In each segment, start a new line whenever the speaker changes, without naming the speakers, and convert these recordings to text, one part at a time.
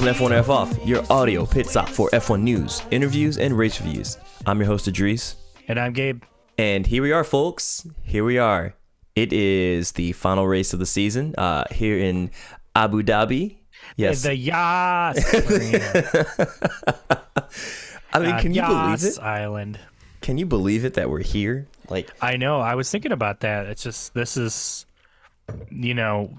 Welcome to F1 F Off, your audio pit stop for F1 news, interviews, and race reviews. I'm your host, Idris.
And I'm Gabe.
And here we are, folks. Here we are. It is the final race of the season uh, here in Abu Dhabi. Yes.
The Yas.
I mean,
Uh,
can you believe it?
Island.
Can you believe it that we're here? Like,
I know. I was thinking about that. It's just this is, you know,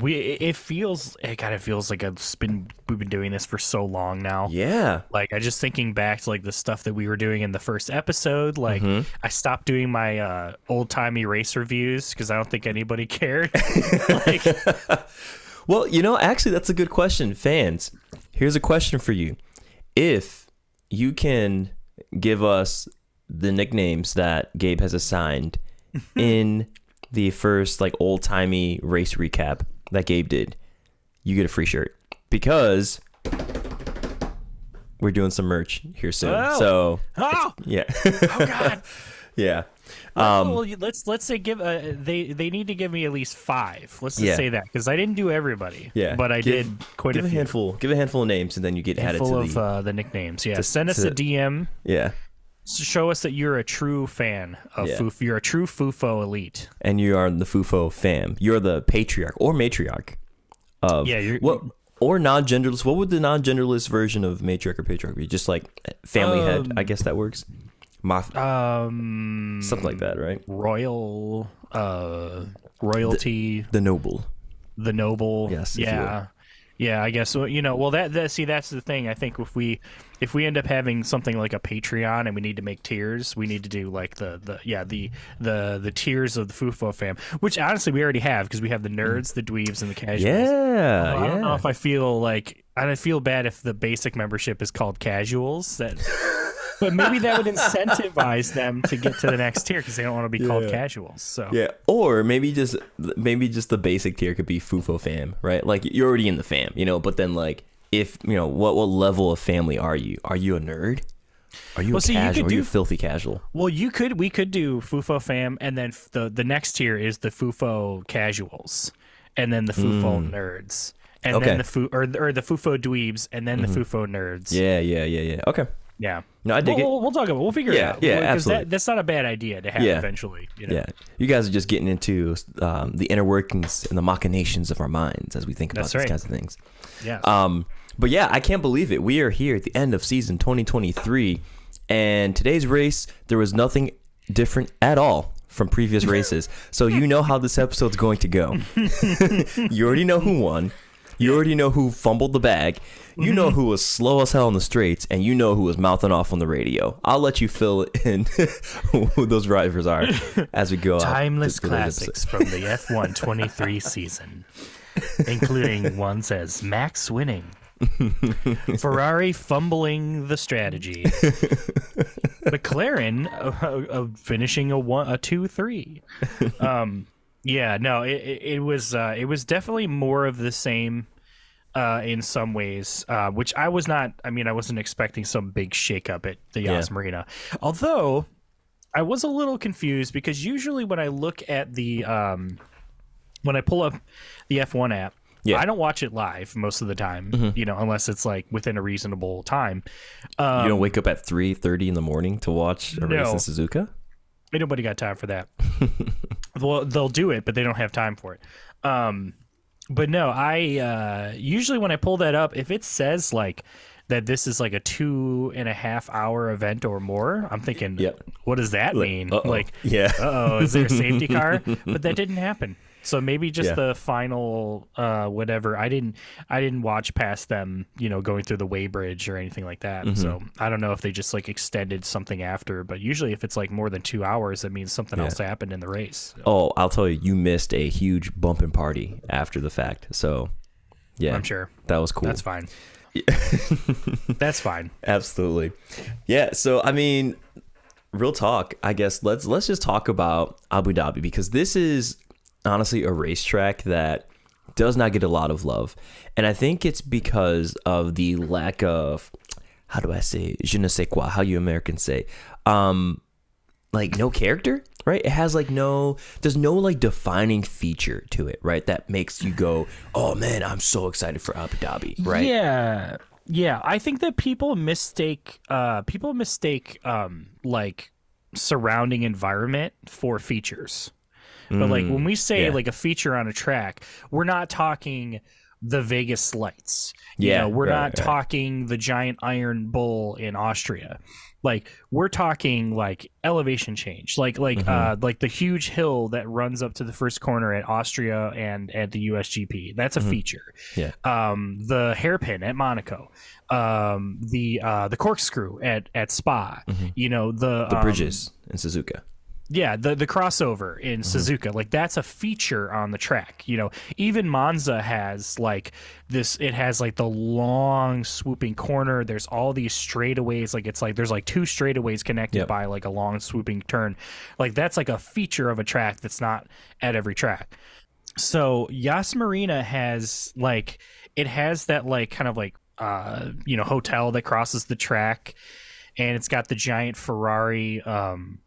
we. It feels. It kind of feels like it's been. We've been doing this for so long now.
yeah.
Like I just thinking back to like the stuff that we were doing in the first episode. Like
Mm-hmm.
I stopped doing my uh, old timey race reviews because I don't think anybody cared. like,
Well, you know, actually, that's a good question. Fans, here's a question for you. If you can give us the nicknames that Gabe has assigned in the first, like, old timey race recap that Gabe did, you get a free shirt. Because we're doing some merch here soon.
Oh.
So,
oh,
yeah.
oh God.
yeah. Um,
well, let's let's say give uh, they they need to give me at least five. Let's just
Yeah.
say that because I didn't do everybody.
Yeah,
but I
give-
did quite
give
a
a handful. Give a handful of names, and then you get added to
of
the.
uh, the nicknames. Yeah,
to-
send us
to-
a DM.
yeah.
Show us that you're a true fan of
Yeah.
Fuf. You're a true FOOFO elite.
and you are the FOOFO fam. You're the patriarch or matriarch of
Yeah, you're-
what or non-genderless. What would the non-genderless version of matriarch or patriarch be? Just like family head,
Um,
I guess that works. Moth,
Um,
something like that, right?
royal, uh, royalty,
The noble.
the noble.
Yes,
yeah, yeah. I guess. You know, well, that, that see, that's the thing. I think if we if we end up having something like a Patreon and we need to make tiers, we need to do like the the yeah the the the tiers of the FOOFO fam, which honestly we already have because we have the mm. nerds, the dweebs, and the casuals.
Yeah,
I don't know if I feel like I feel bad if the basic membership is called casuals. That, but maybe that would incentivize them to get to the next tier because they don't want to be called
Yeah.
casuals. So
Yeah, or maybe just maybe just the basic tier could be FOOFO fam, right? Like you're already in the fam, you know. But then like if you know what what level of family are you? Are you a nerd? Are you
Well,
a
see, you could
Are you a
do-
filthy casual?
well, you could we could do FOOFO fam, and then the the next tier is the FOOFO casuals, and then the FOOFO hmm. nerds, and
Okay.
then the Fu or or the FOOFO dweebs, and then the mm-hmm. FOOFO nerds.
Yeah, yeah, yeah, yeah. Okay.
Yeah.
No, I dig
we'll,
it.
we'll, we'll talk about. It. We'll figure
Yeah,
it out.
yeah,
because
absolutely.
That, that's not a bad idea to have
Yeah.
eventually. You know?
Yeah, you guys are just getting into um, the inner workings and the machinations of our minds as we think about
That's
these
right.
kinds of things.
Yeah.
Um, but yeah, I can't believe it. We are here at the end of season 2023, and today's race there was nothing different at all from previous races. so you know how this episode's going to go. you already know who won. You already know who fumbled the bag. You
Mm-hmm.
know who was slow as hell on the straights, and you know who was mouthing off on the radio. I'll let you fill in who those drivers are as we go.
Timeless classics from the F1 23 season, including ones as Max winning, Ferrari fumbling the strategy, McLaren uh, uh, finishing a one, a two, three. Um, yeah, no, it, it, was uh, it was definitely more of the same. Uh, in some ways, uh, which I was not. I mean, I wasn't expecting some big shakeup at the
Yeah.
Yas Marina. Although, I was a little confused because usually when I look at the um, when I pull up the F1 app,
Yeah. Mm-hmm.
I don't watch it live most of the time, you know, unless it's like within a reasonable time. Um,
You don't wake up at three thirty in the morning to watch a race in Suzuka.
Ain't nobody got time for that. well, they'll do it, but they don't have time for it. Um, but no, I uh, usually when I pull that up, if it says like that this is like a two and a half hour event or more, I'm thinking,
Yep.
what does that mean?
uh-oh.
Like,
Yeah.
oh, is there a safety car? But that didn't happen. So maybe just
Yeah.
the final uh, whatever. I didn't I didn't watch past them, you know, going through the weighbridge or anything like that.
Mm-hmm.
So I don't know if they just like extended something after. But usually, if it's like more than two hours, that means something else happened in the race. So
Oh, I'll tell you, you missed a huge bumping party after the fact. So, yeah,
I'm sure
that was cool.
that's fine. that's fine.
Absolutely. Yeah, so I mean, real talk, I guess let's let's just talk about Abu Dhabi because this is honestly a racetrack that does not get a lot of love. And I think it's because of the lack of how do I say je ne sais quoi, how you Americans say. Um like no character. right? It has like no, there's no like defining feature to it, right? That makes you go, oh man, I'm so excited for Abu Dhabi, right?
Yeah. Yeah, I think that people mistake uh people mistake um like surrounding environment for features. But like when we say
Mm, yeah.
like a feature on a track, we're not talking the Vegas lights. You
Yeah,
know, we're
right,
not
right.
talking the giant iron bull in Austria. Like we're talking like elevation change. Like like
Mm-hmm.
uh like the huge hill that runs up to the first corner at Austria and at the USGP. That's a feature.
Mm-hmm. Yeah.
Um the hairpin at Monaco. Um the uh the corkscrew at at Spa. You know, the
Mm-hmm. The
um,
bridges in Suzuka.
Yeah, the the crossover in Suzuka, like that's a feature on the track. You know, even Monza has like this. It has like the long swooping corner. There's all these straightaways. Like it's like there's like two straightaways connected
Yep.
by like a long swooping turn. Like that's like a feature of a track that's not at every track. So Yas Marina has like it has that like kind of like uh you know hotel that crosses the track, and it's got the giant Ferrari um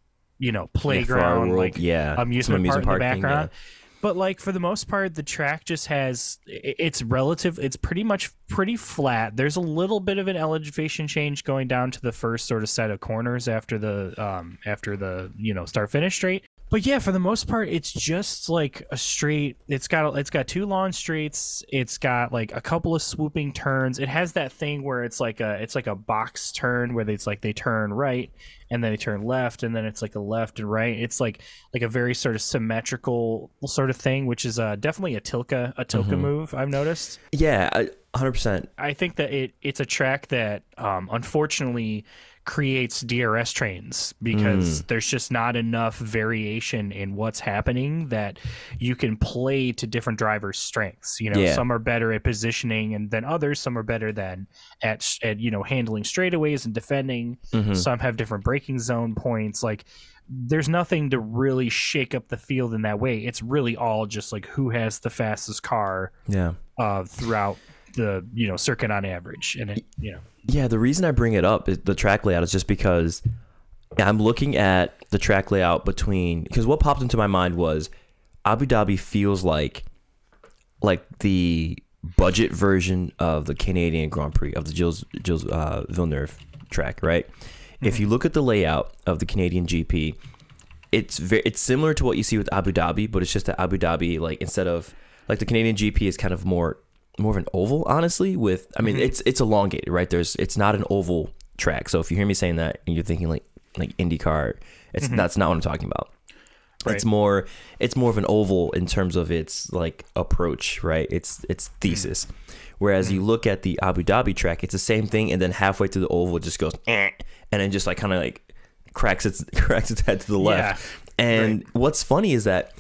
you know playground
World,
like
yeah, some
amusement park in the background.
yeah.
But like for the most part, the track just has it's relative. It's pretty much pretty flat. There's a little bit of an elevation change going down to the first sort of set of corners after the um after the you know start finish straight. But yeah, for the most part, it's just like a straight. It's got it's got two long streets. It's got like a couple of swooping turns. It has that thing where it's like a it's like a box turn where it's like they turn right and then they turn left and then it's like a left and right. It's like like a very sort of symmetrical sort of thing, which is uh, definitely a Tilke a Tilke move. I've noticed.
Yeah, I- 100%.
I think that it it's a track that um, unfortunately creates DRS trains because there's just not enough variation in what's happening that you can play to different drivers' strengths. You know,
Yeah.
some are better at positioning and than others. Some are better than at at you know handling straightaways and defending.
Mhm.
Some have different braking zone points. Like there's nothing to really shake up the field in that way. It's really all just like who has the fastest car
Yeah.
uh, throughout the you know circuit on average, and it you know
Yeah, the reason I bring it up is the track layout is just because I'm looking at the track layout between because what popped into my mind was Abu Dhabi feels like like the budget version of the Canadian Grand Prix of the Gilles Gilles uh, Villeneuve track, right? If you look at the layout of the Canadian GP, it's very it's similar to what you see with Abu Dhabi, but it's just that Abu Dhabi like instead of like the Canadian GP is kind of more more of an oval, honestly. With I mean, mm-hmm. it's it's elongated, right? There's it's not an oval track. So if you hear me saying that and you're thinking like like IndyCar, it's mm-hmm. that's not what I'm talking about.
Right.
It's more it's more of an oval in terms of its like approach, right? It's it's mm-hmm. thesis. Whereas you look at the Abu Dhabi track, it's the same thing, and then halfway through the oval, it just goes, eh, and then just like kind of like cracks its cracks its head to the left. And what's funny is that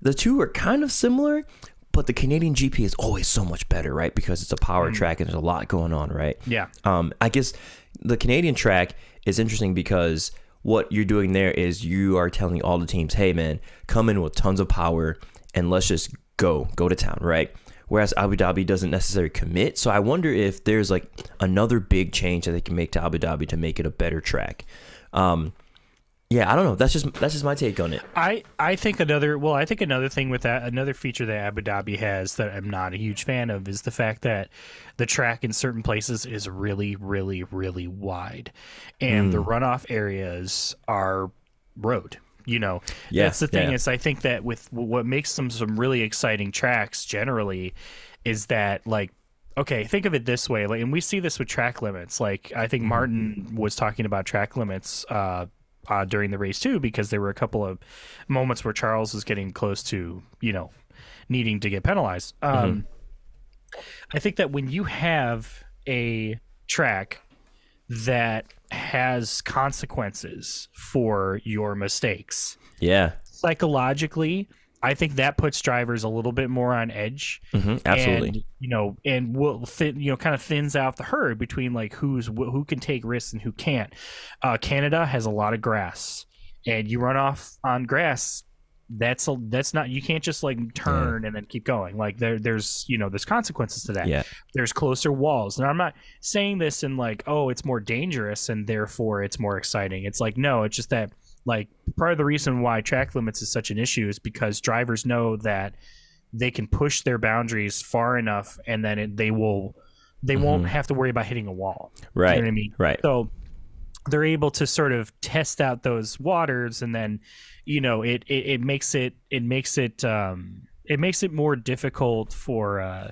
the two are kind of similar, but the Canadian GP is always so much better, right? Because it's a power track and there's a lot going on, right?
yeah
Um, I guess the Canadian track is interesting because what you're doing there is you are telling all the teams, hey man, come in with tons of power and let's just go, go to town, right? Whereas Abu Dhabi doesn't necessarily commit. So I wonder if there's like another big change that they can make to Abu Dhabi to make it a better track. Um, yeah, I don't know. That's just that's just my take on it.
I I think another well I think another thing with that another feature that Abu Dhabi has that I'm not a huge fan of is the fact that the track in certain places is really really really wide and the runoff areas are road you know
Yeah,
that's the thing
yeah.
is I think that with what makes them some really exciting tracks generally is that like okay think of it this way like and we see this with track limits like i
Mm-hmm.
think martin was talking about track limits uh, uh during the race too because there were a couple of moments where charles was getting close to you know needing to get penalized um
Mm-hmm.
i think that when you have a track that has consequences for your mistakes
Yeah,
psychologically i think that puts drivers a little bit more on edge
hmm absolutely.
and, you know, and will thin, you know, kind of thins out the herd between like who's who can take risks and who can't. Uh, Canada has a lot of grass, and you run off on grass. That's a, that's not you can't just like turn and then keep going. Like there there's you know there's consequences to that.
Yeah.
There's closer walls. And I'm not saying this in like oh it's more dangerous and therefore it's more exciting. It's like no, it's just that like part of the reason why track limits is such an issue is because drivers know that they can push their boundaries far enough, and then it, they will they won't have to worry about hitting a wall.
Mm-hmm. Right.
You know what I mean?
Right.
So they're able to sort of test out those waters, and then you know it it, it makes it it makes it um it makes it more difficult for. uh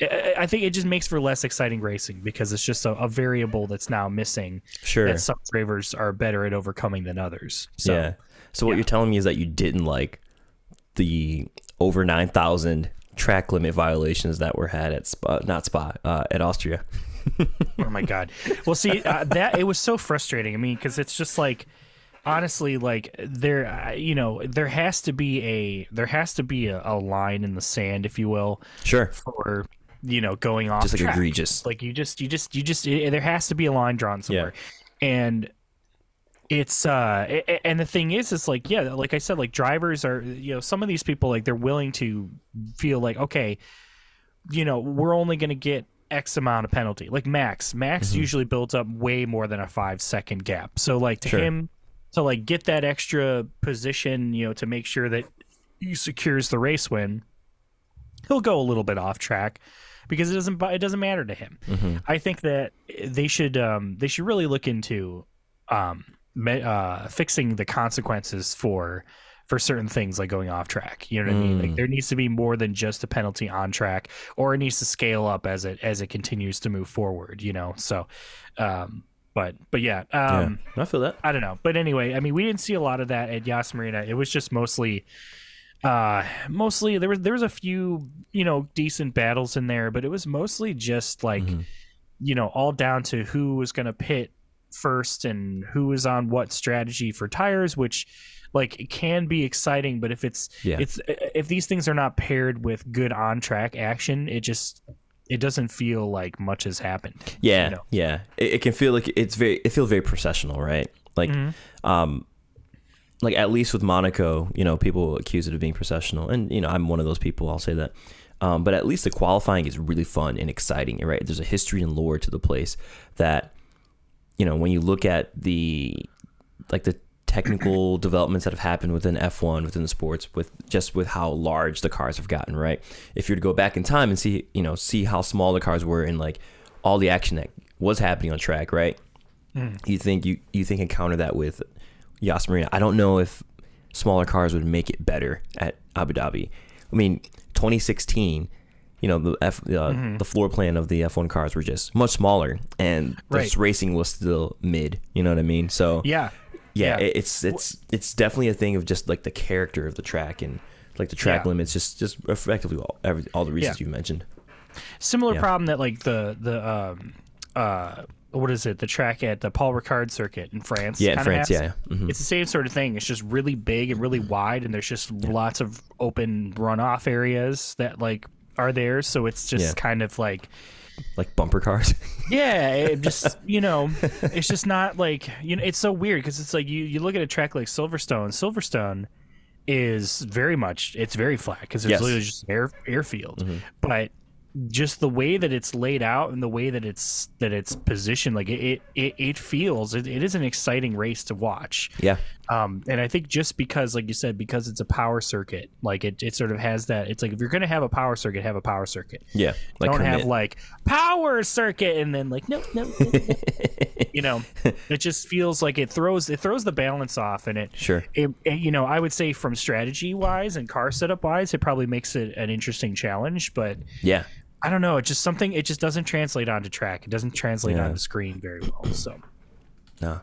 I think it just makes for less exciting racing because it's just a, a variable that's now missing
Sure.
that some drivers are better at overcoming than others. So
yeah. So what
yeah.
you're telling me is that you didn't like the over nine thousand track limit violations that were had at Spa, not Spa, uh, at Austria.
oh my god. Well, see uh, that it was so frustrating. I mean, because it's just like honestly, like there, uh, you know, there has to be a there has to be a, a line in the sand, if you will,
Sure.
for you know going off
Just like
track.
egregious.
Like you just you just you just it, there has to be a line drawn somewhere, and it's uh and the thing is is like yeah like i said like drivers are you know some of these people like they're willing to feel like okay you know we're only going to get x amount of penalty like max max
Mm-hmm.
usually builds up way more than a five second gap so like to
Sure.
him to like get that extra position you know to make sure that he secures the race win he'll go a little bit off track because it doesn't it doesn't matter to him
Mm-hmm.
I think that they should um, they should really look into um, uh, fixing the consequences for for certain things like going off track. You know what I mean? Like
Mm.
there needs to be more than just a penalty on track, or it needs to scale up as it as it continues to move forward. You know, so. Um, but but yeah, um,
yeah. I feel that.
I don't know. But anyway, I mean, we didn't see a lot of that at Yas Marina. It was just mostly, uh, mostly there was there was a few you know decent battles in there, but it was mostly just like,
Mhm.
you know, all down to who was going to pit first and who was on what strategy for tires, which like it can be exciting, but if it's
Yeah.
it's if these things are not paired with good on track action, it just it doesn't feel like much has happened.
Yeah,
you know.
yeah. It, it can feel like it's very. It feels very processional, right? Like,
Mhm.
um, like at least with Monaco, you know, people accuse it of being processional, and you know, I'm one of those people. I'll say that. Um, but at least the qualifying is really fun and exciting, right? There's a history and lore to the place that, you know, when you look at the, like the technical developments that have happened within F1 within the sports with just with how large the cars have gotten right if you were to go back in time and see you know see how small the cars were and like all the action that was happening on track right you think you you think encounter that with Yas Marina I don't know if smaller cars would make it better at Abu Dhabi I mean 2016 you know the F uh, the floor plan of the F1 cars were just much smaller and the
Right.
racing was still mid you know what I mean so
Yeah.
yeah,
Yeah.
it- it's it's it's definitely a thing of just like the character of the track and like the track
Yeah.
limits, just just effectively all every, all the reasons
Yeah.
you mentioned.
similar problem that like the the um uh what is it the track at the Paul Ricard circuit in France
Yeah, in France,
has.
yeah, yeah. Mhm.
it's the same sort of thing it's just really big and really wide and there's just lots of open runoff areas that like are there so it's just
Yeah.
kind of like
Like bumper cars.
yeah it just you know it's just not like you know it's so weird because it's like you you look at a track like Silverstone Silverstone is very much it's very flat because it's
Yes.
literally just an air airfield but just the way that it's laid out and the way that it's that it's positioned like it it, it feels it, it is an exciting race to watch
yeah,
um and i think just because like you said because it's a power circuit like it, it sort of has that it's like if you're gonna have a power circuit have a power circuit
yeah. Like
don't have like power circuit and then like no no, no, no. you know it just feels like it throws it throws the balance off and it
sure.
it, it- you know i would say from strategy wise and car setup wise it probably makes it an interesting challenge but
Yeah,
i don't know it's just something it just doesn't translate onto track it doesn't translate
Yeah.
onto screen very well so
no.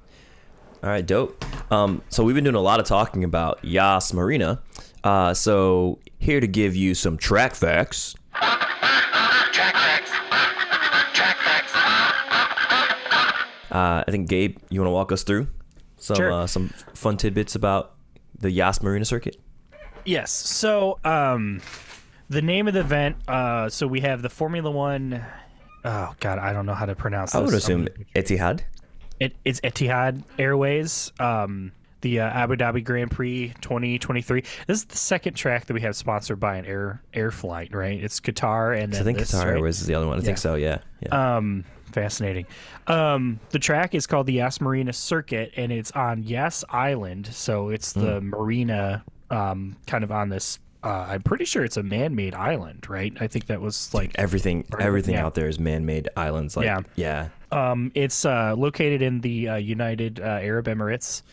All right, dope. Um, so we've been doing a lot of talking about Yas Marina. Uh, so here to give you some track facts.
Track facts. Track facts.
Uh, I think Gabe, you want to walk us through some
Sure.
uh, some fun tidbits about the Yas Marina circuit.
yes so um the name of the event uh so we have the formula one oh god i don't know how to pronounce This.
I would assume Etihad.
it, it's Etihad Airways. Um, the uh, Abu Dhabi Grand Prix 2023. This is the second track that we have sponsored by an air air flight, right? It's Qatar and then
I think
this,
Qatar
right?
was the other one. I
Yeah.
think so. Yeah. Yeah.
Um, fascinating. Um, the track is called the Yas Marina Circuit, and it's on Yas Island. So it's the
Hmm.
marina, um, kind of on this. Uh, I'm pretty sure it's a man-made island, right? I think that was like
everything everything
yeah.
out there is man-made islands. Like
Yeah.
yeah.
Um, it's uh, located in the uh, United uh, Arab Emirates,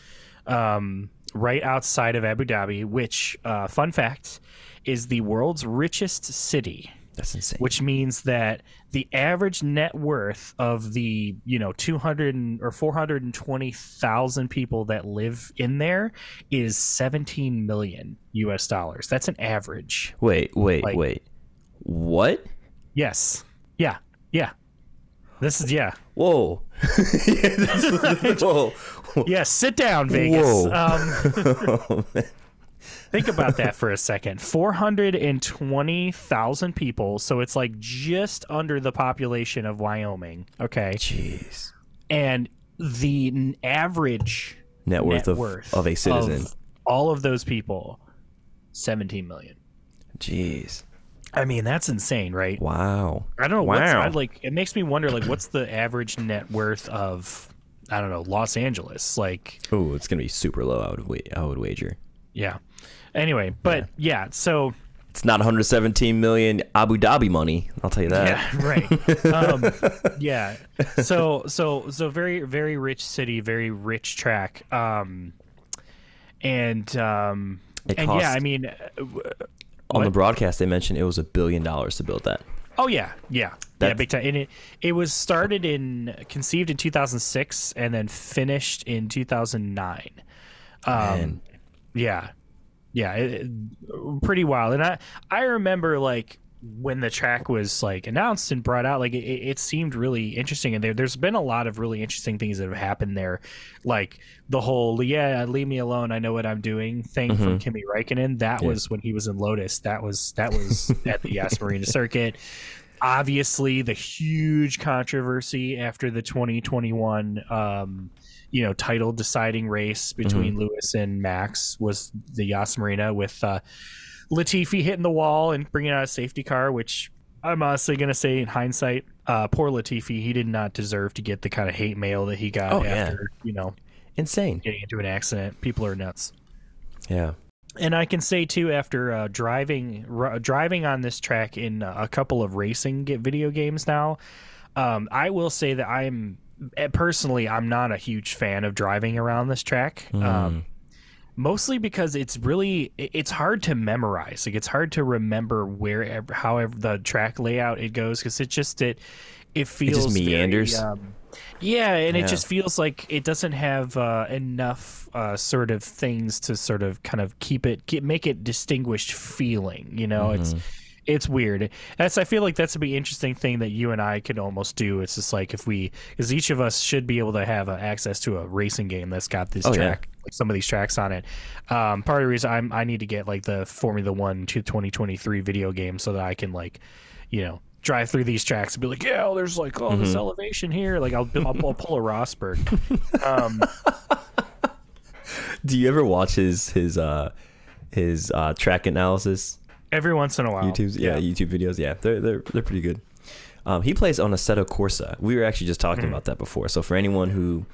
um, right outside of Abu Dhabi, which, uh, fun fact, is the world's richest city.
That's insane.
Which means that the average net worth of the you know 200 or 420,000 people that live in there is 17 million US dollars. That's an average.
wait, wait,
like-
wait. What?
Yes. Yeah. Yeah. This is yeah.
Whoa. Yeah, that's- whoa.
Yeah, sit down, Vegas.
Whoa.
Um,
Oh, man.
Think about that for a second. 420,000 people, so it's like just under the population of Wyoming. Okay.
Jeez.
And the average
Net worth,
net
of,
worth
of a citizen.
of all of those people 17 million.
Jeez.
I mean, that's insane, right?
Wow.
I don't know what's
Wow.
I, like it makes me wonder like what's the average net worth of I don't know, Los Angeles. Like
Oh, it's gonna be super low. I would wait. I would wager.
yeah. Anyway, but yeah, so
It's not 117 million Abu Dhabi money. I'll tell you that.
Yeah, right. um, yeah. So so so very very rich city, very rich track. Um, and um,
It
and yeah, I mean, uh,
On the broadcast, they mentioned it was a billion dollars to build that.
oh yeah, yeah, yeah, big time. And it it was started in conceived in 2006 and then finished in 2009. Um,
Man.
yeah yeah it, it- pretty wild. And i i remember like when the track was like announced and brought out like it, it seemed really interesting. And there, there's been a lot of really interesting things that have happened there. Like the whole yeah leave me alone i know what i'm doing thing from kimi Räikkönen that
Yeah.
was when he was in lotus. That was that was at the yas marina circuit. Obviously the huge controversy after the 2021 um you know title deciding race between Lewis and Max was the Yas Marina with uh Latifi hitting the wall and bringing out a safety car which I'm honestly going to say in hindsight uh poor Latifi he did not deserve to get the kind of hate mail that he got
Oh, yeah.
after you know
Insane.
getting into an accident people are nuts
Yeah.
and I can say too, after uh, driving r- driving on this track in a couple of racing get video games now, um, I will say that I'm personally I'm not a huge fan of driving around this track. Um, mostly because it's really it's hard to memorize. Like it's hard to remember where however the track layout it goes because it just it it feels very,
meanders?
um, yeah, and
Yeah.
it just feels like it doesn't have uh, enough uh, sort of things to sort of kind of keep it keep, make it distinguished feeling. You know, it's it's weird. That's I feel like that's a be interesting thing that you and I could almost do. It's just like if we, because each of us should be able to have uh, access to a racing game that's got this
Oh, yeah.
track, like some of these tracks on it. Um, part of the reason I'm I need to get like the Formula One to 2023 video game so that I can like, you know. Drive through these tracks and be like, yeah, oh, there's like all this elevation here. Like, I'll, I'll, I'll pull a Rosberg. Um,
Do you ever watch his his uh his uh track analysis
every once in a while.
YouTube's yeah, YouTube videos? Yeah, they're they're they're pretty good. Um, he plays on Assetto Corsa. We were actually just talking about that before. So for anyone who,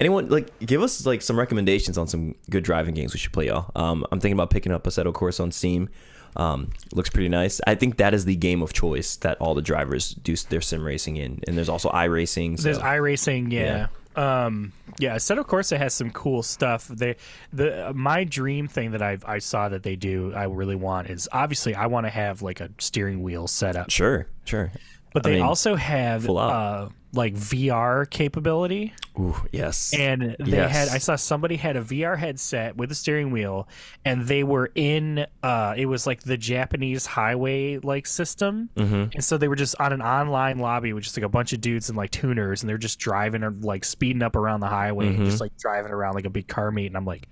anyone like, give us like some recommendations on some good driving games we should play, y'all. Um, I'm thinking about picking up Assetto Corsa on Steam. Um, looks pretty nice. I think that is the game of choice that all the drivers do their sim racing in, and there's also iRacing. So.
There's iRacing, yeah. Um, yeah, Assetto Corsa has some cool stuff. They, the my dream thing that I I saw that they do, I really want is obviously I want to have like a steering wheel set up,
sure, sure.
but
I
they
mean,
also have uh like VR capability.
Ooh, yes.
and they
Yes.
had i saw somebody had a vr headset with a steering wheel and they were in uh it was like the japanese highway like system
Mhm.
and so they were just on an online lobby with just like a bunch of dudes and like tuners and they're just driving or like speeding up around the highway and
Mm-hmm.
just like driving around like a big car meet and i'm like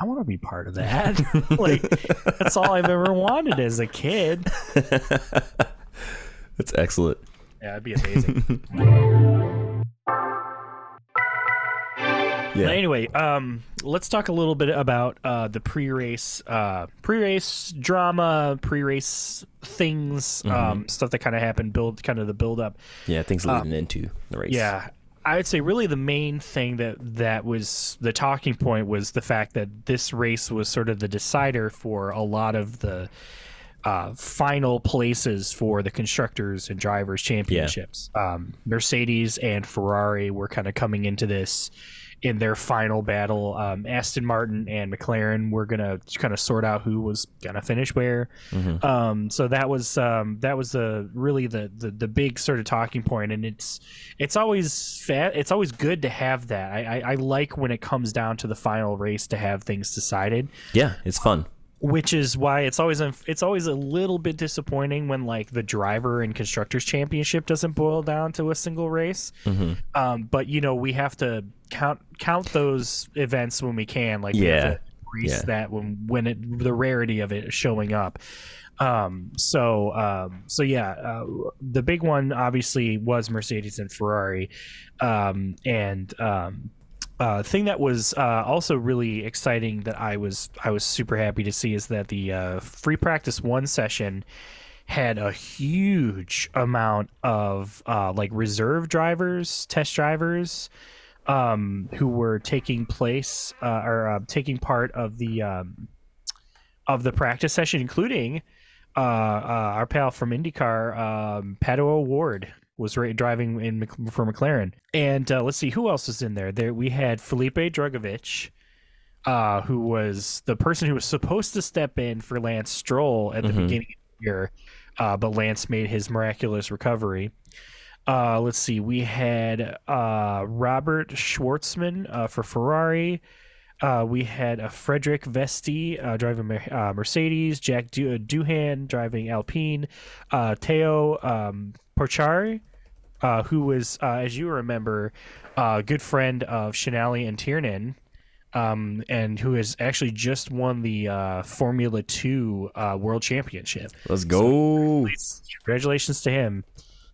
i want to be part of that like that's all i've ever wanted as a kid
That's excellent.
Yeah it'd be amazing
Yeah.
But anyway, um, let's talk a little bit about uh, the pre-race, uh, pre-race drama, pre-race things,
Mm-hmm.
um, stuff that kind of happened, build kind of the build up.
Yeah, things leading into the race.
Yeah, I would say really the main thing that that was the talking point was the fact that this race was sort of the decider for a lot of the uh, final places for the constructors and drivers championships. Um, Mercedes and Ferrari were kind of coming into this in their final battle. Um, Aston Martin and McLaren were gonna kind of sort out who was gonna finish where.
Mhm.
Um, so that was um, that was the really the, the the big sort of talking point, and it's it's always fa- it's always good to have that. I, I, I like when it comes down to the final race to have things decided
Yeah, it's fun.
Which is why it's always unf- it's always a little bit disappointing when like the driver and constructors championship doesn't boil down to a single race.
Mhm.
Um, but you know we have to count count those events when we can. Like we have
Yeah.
to increase
Yeah.
that when when it the rarity of it showing up. Um, so um, so yeah, uh, the big one obviously was Mercedes and Ferrari, um, and um, uh, thing that was uh, also really exciting that I was I was super happy to see is that the uh, free practice one session had a huge amount of uh, like reserve drivers, test drivers, um, who were taking place uh, or uh, taking part of the um, of the practice session, including our pal from IndyCar, um, Pato Ward was ra- driving in for McLaren. And uh, let's see who else is in there. There we had Felipe Drugovich, uh, who was the person who was supposed to step in for Lance Stroll at the
Mhm.
beginning of the year, uh, but Lance made his miraculous recovery. Uh, let's see. We had uh, Robert Shwartzman uh, for Ferrari. Uh, we had a Frederik Vesti uh, driving Mer- uh, Mercedes, Jack du- uh, Doohan driving Alpine, uh, Theo um, Pourchaire, uh, who was, uh, as you remember, a good friend of Shinali and Tiernan, um, and who has actually just won the uh, Formula Two uh, World Championship.
Let's go.
Congratulations to him.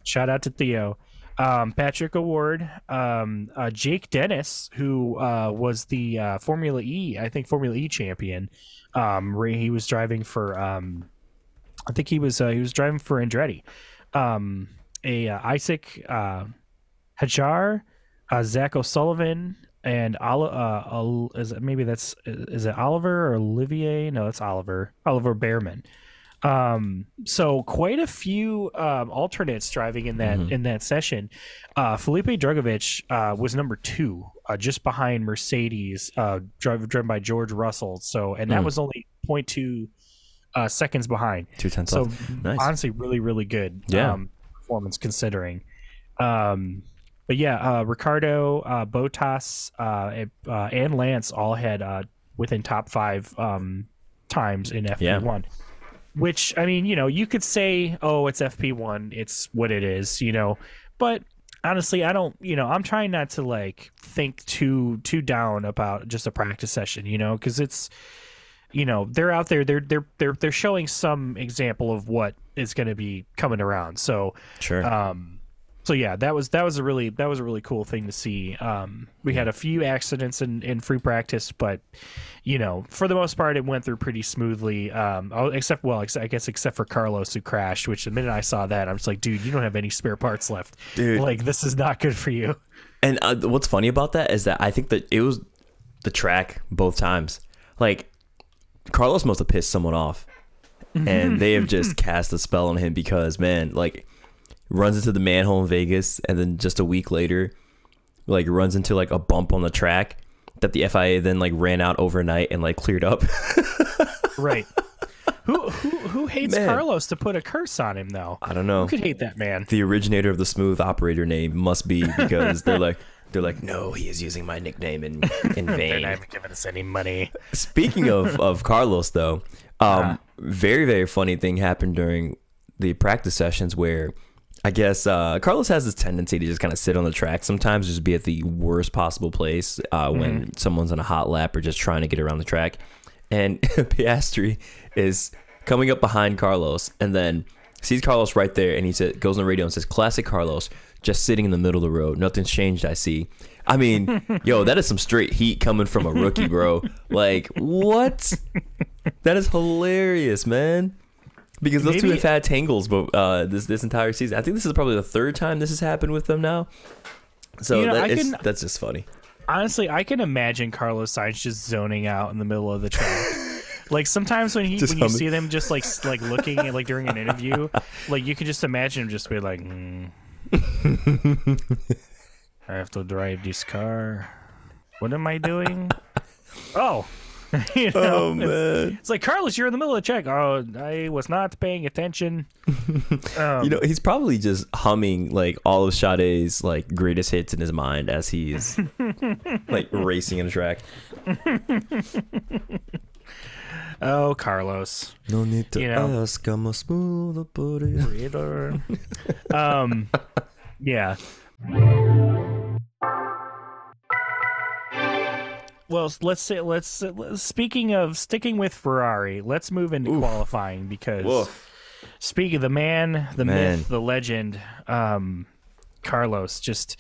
Shout out to Theo. Um, Patrick Award, um, uh, Jake Dennis, who uh, was the uh, Formula E, I think Formula E champion. Um, he was driving for, um, I think he was uh, he was driving for Andretti. A uh, Isack uh, Hadjar, uh, Zak O'Sullivan, and Oli- uh, is it, maybe that's is it Oliver or Olivier? No, it's Oliver. Oliver Bearman. Um, so quite a few um, alternates driving in that
Mhm.
in that session. Uh, Felipe Drugovich uh, was number two, uh, just behind Mercedes, uh, driven driven by George Russell. So and that
Mm.
was only 0.2 uh, seconds behind.
Two tenths
So.
Nice.
honestly, really, really good
Yeah.
um, performance considering. Um, but yeah, uh, Ricciardo, uh, Bottas, uh, and- uh, and Lance all had uh, within top five um, times in FP1. Which I mean, you know, you could say, "Oh, it's FP1. It's what it is," you know, but honestly i don't you know i'm trying not to like think too too down about just a practice session you know because it's you know they're out there they're they're they're they're showing some example of what is going to be coming around so
Sure.
um so yeah that was that was a really that was a really cool thing to see um we had a few accidents in in free practice but you know for the most part it went through pretty smoothly um oh, except well i guess except for carlos who crashed which the minute i saw that i'm just like dude you don't have any spare parts left
Dude.
like this is not good for you
And uh, what's funny about that is that I think that it was the track both times. Like Carlos must have pissed someone off, and they have just cast a spell on him because man, like runs into the manhole in Vegas, and then just a week later, like runs into like a bump on the track that the FIA then like ran out overnight and like cleared up.
right who who who hates
Man.
carlos to put a curse on him though
I don't know.
who could hate that man
the originator of the smooth operator name must be because they're like they're like no he is using my nickname in in vain.
They're not even giving us any money
Speaking of, of Carlos, though, um, very, very funny thing happened during the practice sessions where I guess uh, Carlos has this tendency to just kind of sit on the track sometimes, just be at the worst possible place uh, when someone's on a hot lap or just trying to get around the track. And Piastri is coming up behind Carlos and then sees Carlos right there and he said, goes on the radio and says, Classic Carlos, just sitting in the middle of the road. Nothing's changed. I see. I mean, yo, that is some straight heat coming from a rookie, bro. Like what? That is hilarious, man. Because those two have had tangles, but uh, this this entire season, I think this is probably the third time this has happened with them now. So
You know,
that,
can-
that's just funny.
Honestly, I can imagine Carlos Sainz just zoning out in the middle of the track. like sometimes when he
Just
when you
humming.
see them just like like looking at like during an interview, like you can just imagine him just be like, "Hmm. I have to drive this car. What am I doing? oh. you know, it's,
man.
it's like Carlos, you're in the middle of the check. Oh, I was not paying attention. Um,
You know, he's probably just humming like all of Sade's like greatest hits in his mind as he's like racing in a track.
Oh, Carlos.
No need to
You know.
ask, I'm a smooth.
Either. um, yeah. Well, let's say let's speaking of sticking with Ferrari, let's move into qualifying because speaking of the man, the
Man.
myth, the legend, um, Carlos just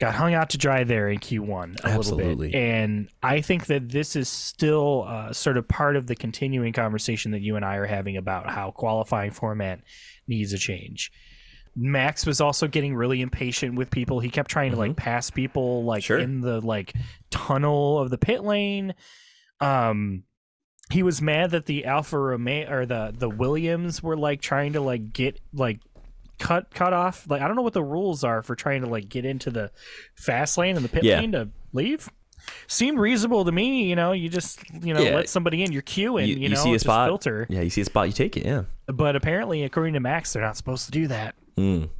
got hung out to dry there in Q1 a little bit, and I think that this is still uh, sort of part of the continuing conversation that you and I are having about how qualifying format needs a change. Max was also getting really impatient with people. He kept trying to like pass people like
Mm-hmm. Sure.
in the like tunnel of the pit lane. Um he was mad that the Alfa Romeo or the the Williams were like trying to like get like cut cut off. Like I don't know what the rules are for trying to like get into the fast lane and the pit
Yeah.
lane to leave. Seemed reasonable to me, you know. You just you know
Yeah.
let somebody in. You're queuing, you,
you,
know.
see a spot,
filter.
yeah, you see a spot, you take it, yeah.
But apparently, according to Max, they're not supposed to do that.
Mm.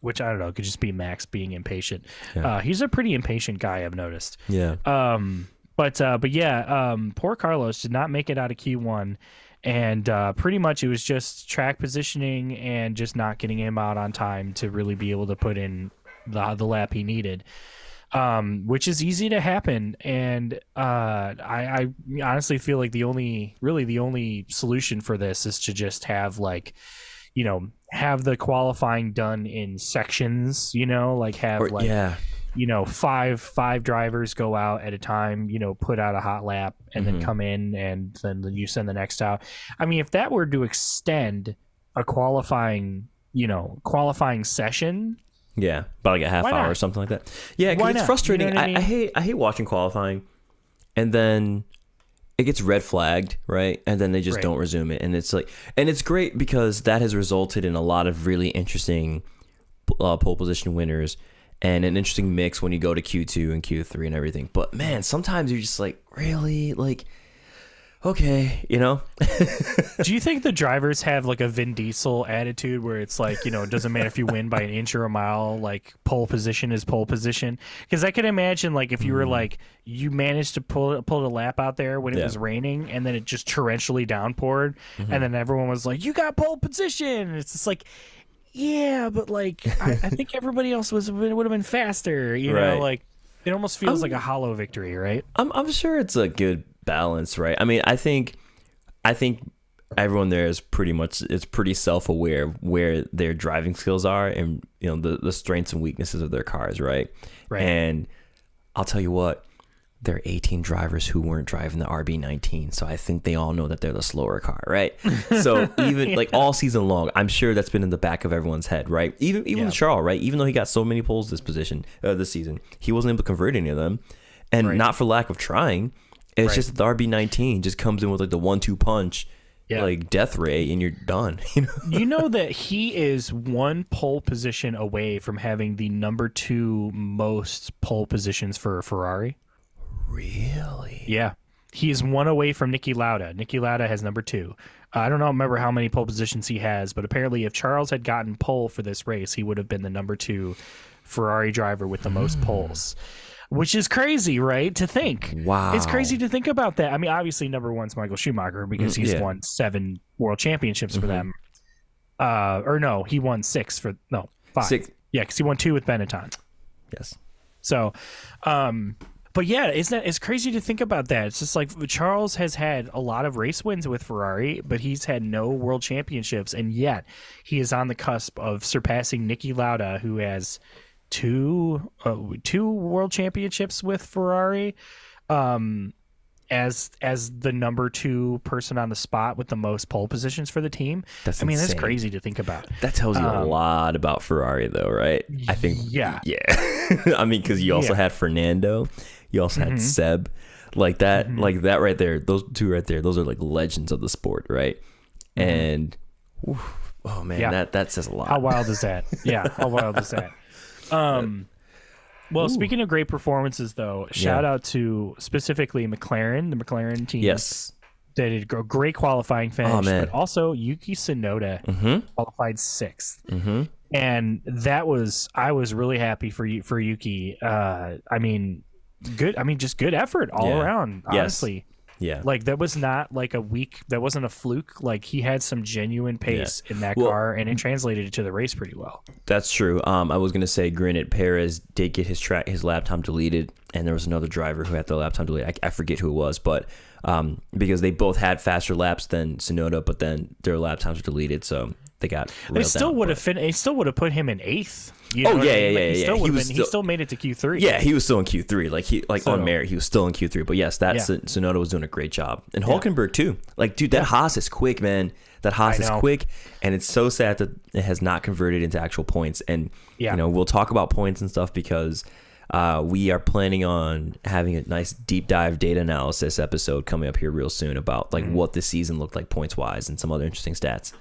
Which I don't know. Could just be Max being impatient.
Yeah.
Uh, he's a pretty impatient guy. I've noticed.
Yeah.
Um, but uh, but yeah, um, poor Carlos did not make it out of Q1, and uh, pretty much it was just track positioning and just not getting him out on time to really be able to put in the the lap he needed. Um, which is easy to happen, and uh, I, I honestly feel like the only, really, the only solution for this is to just have like, you know, have the qualifying done in sections. You know, like have
Or,
like
yeah.
You know five five drivers go out at a time you know put out a hot lap and then
Mhm.
come in and then you send the next out i mean if that were to extend a qualifying you know qualifying session
Yeah, about like a half hour or something like that. Yeah, because it's
not? You
frustrating.
know what I
I, I hate I hate watching qualifying, and then it gets red flagged, right? And then they just
Right.
don't resume it, and it's like, and it's great because that has resulted in a lot of really interesting uh, pole position winners and an interesting mix when you go to Q two and Q three and everything. But man, sometimes you're just like, really, like, okay, you know?
do you think the drivers have like a vin diesel attitude where it's like you know it doesn't matter if you win by an inch or a mile like pole position is pole position because i could imagine like if you were like you managed to pull pull a lap out there when it.
Yeah.
was raining and then it just torrentially downpoured
Mm-hmm.
and then everyone was like you got pole position and it's just like yeah but like I, I think everybody else was would have been faster you know
Right.
like it almost feels
I'm-
like a um, hollow victory right
I'm I'm sure it's a good balance, right? I mean, I think I think everyone there is pretty much it's pretty self aware of where their driving skills are and you know the the strengths and weaknesses of their cars, right?
Right.
And I'll tell you what, there are 18 drivers who weren't driving the RB19, so I think they all know that they're the slower car, right? So even like all season long, I'm sure that's been in the back of everyone's head, right? Even even
Yeah.
Charles, right? Even though he got so many poles this position uh, this season, he wasn't able to convert any of them, and
Right.
not for lack of trying. It's
Right.
just the RB19 just comes in with like the one-two punch,
Yeah.
like death ray, and you're done. You know?
you know that he is one pole position away from having the number two most pole positions for a Ferrari.
Really?
Yeah. He is one away from Niki Lauda. Niki Lauda has number two. I don't know, remember how many pole positions he has, but apparently, if Charles had gotten pole for this race, he would have been the number two Ferrari driver with the most
Hmm.
poles, which is crazy, right? To think.
Wow.
It's crazy to think about that. I mean, obviously, number one's Michael Schumacher because
Mm,
he's
yeah. Mm-hmm.
won seven world championships for them. Uh, or no, he won six for no five.
Six.
Yeah, because he won two with Benetton.
Yes.
So, um, But yeah, isn't that it's crazy to think about that? It's just like Charles has had a lot of race wins with Ferrari, but he's had no world championships, and yet he is on the cusp of surpassing Niki Lauda, who has two uh, two world championships with Ferrari. Um, as as the number two person on the spot with the most pole positions for the team.
That's
I mean, that's crazy to think about.
That tells you a
Um,
lot about Ferrari, though, right? I think.
yeah.
Yeah. I mean, because you also
Yeah.
Had Fernando, you also had Seb, like that, like that right there. Those two right there, those are like legends of the sport, right? And oof, oh man,
Mm-hmm. Yeah.
that that says a lot.
How wild is that? Yeah, how wild is that? Um, well, speaking of great performances, though, shout out to specifically McLaren, the McLaren team.
Yes.
they did a great qualifying finish,
man.
but also Yuki Tsunoda
Mm-hmm.
qualified 6th
Mm-hmm.
and that was I was really happy for you for Yuki. Uh, I mean, good. I mean, just good effort all
Yeah.
around.
Yes.
Honestly,
Yeah.
like that was not like a weak. That wasn't a fluke. Like he had some genuine pace in that
Well-
car, and it translated to the race pretty well.
That's true. Um, I was gonna say, granted, Perez did get his track, his lap time deleted, and there was another driver who had the lap time deleted. I, I forget who it was, but um, because they both had faster laps than Tsunoda, but then their lap times were deleted, so they got.
They still
down,
would
but-
have fin- They still would have put him in eighth. You
Oh,
what I
yeah,
mean?
yeah,
Like,
yeah,
He
yeah.
still
He
would have
was
been. He
still-
still made it to Q three.
Yeah, he was still in Q three. Like he, like
So-
on merit, he was still in Q three. But yes, that
Yeah.
Tsunoda was doing a great job, and Hulkenberg too. Like, dude, that Haas is quick, man. That Haas is quick, and it's so sad that it has not converted into actual points. And
Yeah.
you know, we'll talk about points and stuff because uh, we are planning on having a nice deep dive data analysis episode coming up here real soon about like
Mm-hmm.
what this season looked like points wise and some other interesting stats.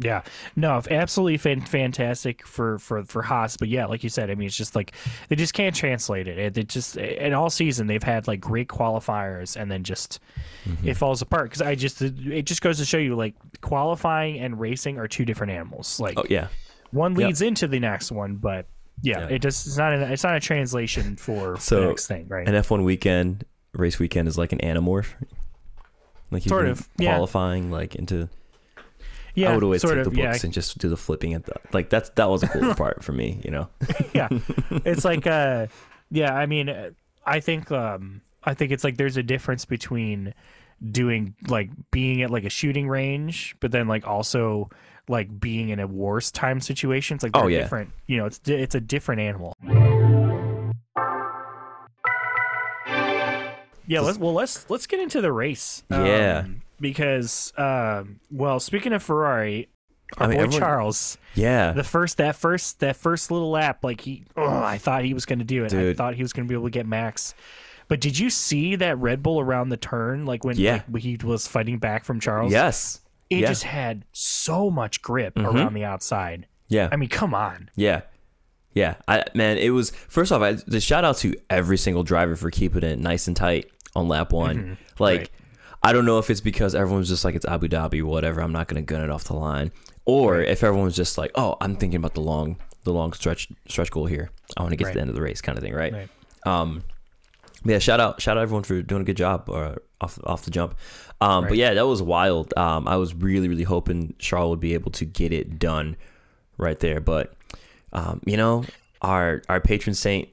Yeah, no, absolutely fan- fantastic for for for Haas. But yeah, like you said, I mean, it's just like they just can't translate it. It, it just in all season they've had like great qualifiers, and then just
Mm-hmm.
it falls apart. Because I just it just goes to show you like qualifying and racing are two different animals. Like
Oh yeah,
one
Yep.
leads into the next one, but yeah,
Yeah.
it just it's not a, it's not a translation for
So,
the next thing, right?
an F one weekend race weekend is like an anamorph. Like you
Sort of, yeah.
qualifying like into
yeah,
I would always take
of,
the books
yeah,
and just do the flipping at the like that's that was a cool part for me, you know.
yeah it's like uh yeah i mean i think um i think it's like there's a difference between doing like being at like a shooting range but then like also like being in a worse time situation it's like
Oh,
they're
yeah.
different you know it's it's a different animal yeah let's well let's let's get into the race
Yeah.
um, because um well speaking of ferrari our
I mean,
boy
everyone-
charles
Yeah.
the first that first that first little lap like he oh i thought he was going to do it i thought he was going to be able to get max but did you see that red bull around the turn like when
Yeah.
like, he was fighting back from charles
yes.
it
yeah. Mm-hmm.
just had so much grip around the outside
Yeah.
i mean come on
Yeah. Yeah. I man, it was first off, I the shout out to every single driver for keeping it nice and tight on lap one. Like
Right.
I don't know if it's because everyone's just like it's Abu Dhabi, whatever, I'm not gonna gun it off the line. Or if everyone's just like, Oh, I'm thinking about the long the long stretch stretch goal here. I want to get
Right.
to the end of the race kind of thing, right?
Right.
Um yeah, shout out, shout out everyone for doing a good job uh, off off the jump. Um, But yeah, that was wild. Um, I was really really hoping Charles would be able to get it done right there, but um, you know, our our patron saint,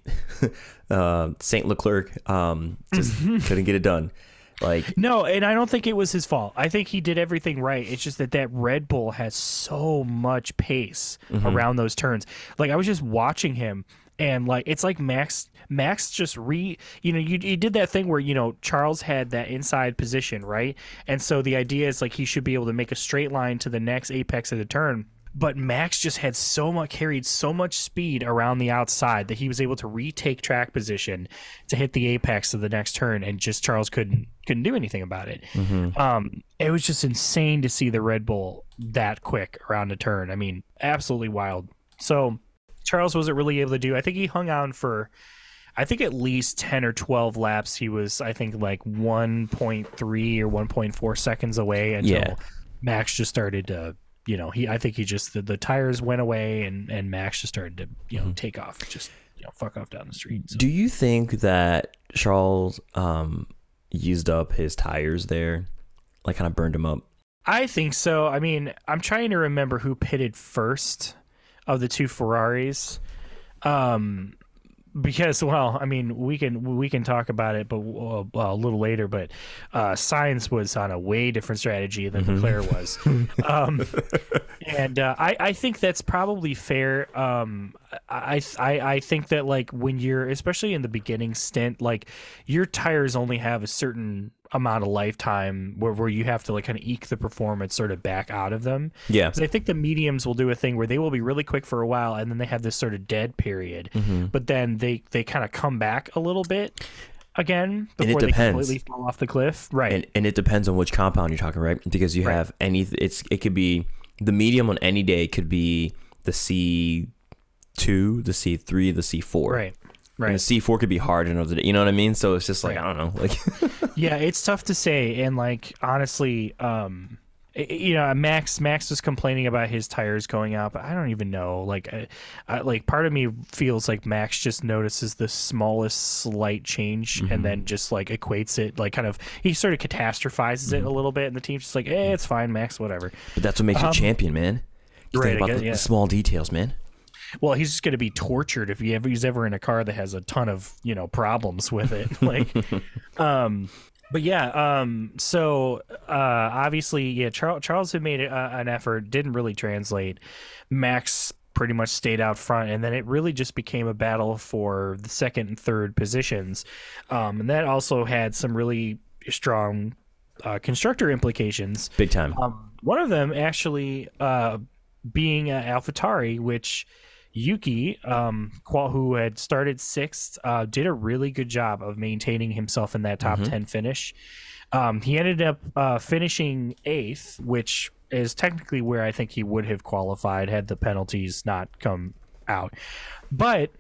uh, Saint Leclerc, um, just couldn't get it done. Like
no and i don't think it was his fault. I think he did everything right. It's just that that red bull has so much pace
Mm-hmm.
around those turns. Like i was just watching him and like it's like max max just re you know you, you did that thing where you know charles had that inside position right? And so the idea is like he should be able to make a straight line to the next apex of the turn but Max just had so much carried so much speed around the outside that he was able to retake track position to hit the apex of the next turn, and just Charles couldn't couldn't do anything about it. Um, it was just insane to see the Red Bull that quick around a turn. I mean, absolutely wild. So Charles wasn't really able to do. I think he hung on for. I think at least 10 or 12 laps he was I think like 1.3 or 1.4 seconds away until
Yeah.
Max just started to you know he I think he just the, the tires went away and and Max just started to you know take off just you know fuck off down the street. So,
Do you think that Charles um, used up his tires there? Like kind of burned him up?
I think so. I mean, I'm trying to remember who pitted first of the two Ferraris. Um because well, I mean, we can we can talk about it, but uh, a little later. But uh, Sainz was on a way different strategy than Leclerc was, um, and uh, I I think that's probably fair. Um, I, I I think that like when you're especially in the beginning stint, like your tires only have a certain amount of lifetime where, where you have to like kind of eke the performance sort of back out of them.
Yeah.
Because I think the mediums will do a thing where they will be really quick for a while and then they have this sort of dead period,
Mm-hmm.
but then they they kind of come back a little bit again before they completely fall off the cliff. Right.
and and it depends on which compound you're talking, right? Because you
Right.
have any, it's it could be the medium on any day could be the C two, the C three, the C four,
right.
And
Right.
the C four could be hard another day. You know what I mean? So it's just like I don't know, like
yeah, it's tough to say, and like honestly, um, you know, Max Max was complaining about his tires going out, but I don't even know. Like, I, I, like part of me feels like Max just notices the smallest slight change and then just like equates it, like kind of he sort of catastrophizes it a little bit, and the team's just like, eh, it's fine, Max, whatever.
but that's what makes you a champion, man. You
Um, right,
think about
guess,
the,
yeah.
the small details, man.
Well, he's just going to be tortured if he ever he's ever in a car that has a ton of you know problems with it. like, um, but yeah, um, so uh, obviously, yeah, Charles Charles had made uh, an effort, didn't really translate. Max pretty much stayed out front, and then it really just became a battle for the second and third positions, um, and that also had some really strong uh, constructor implications.
Big time.
Um, one of them actually uh, being uh, AlphaTauri, which Yuki, um, who had started sixth, uh, did a really good job of maintaining himself in that top 10 finish. Um, he ended up uh, finishing eighth, which is technically where I think he would have qualified had the penalties not come out. But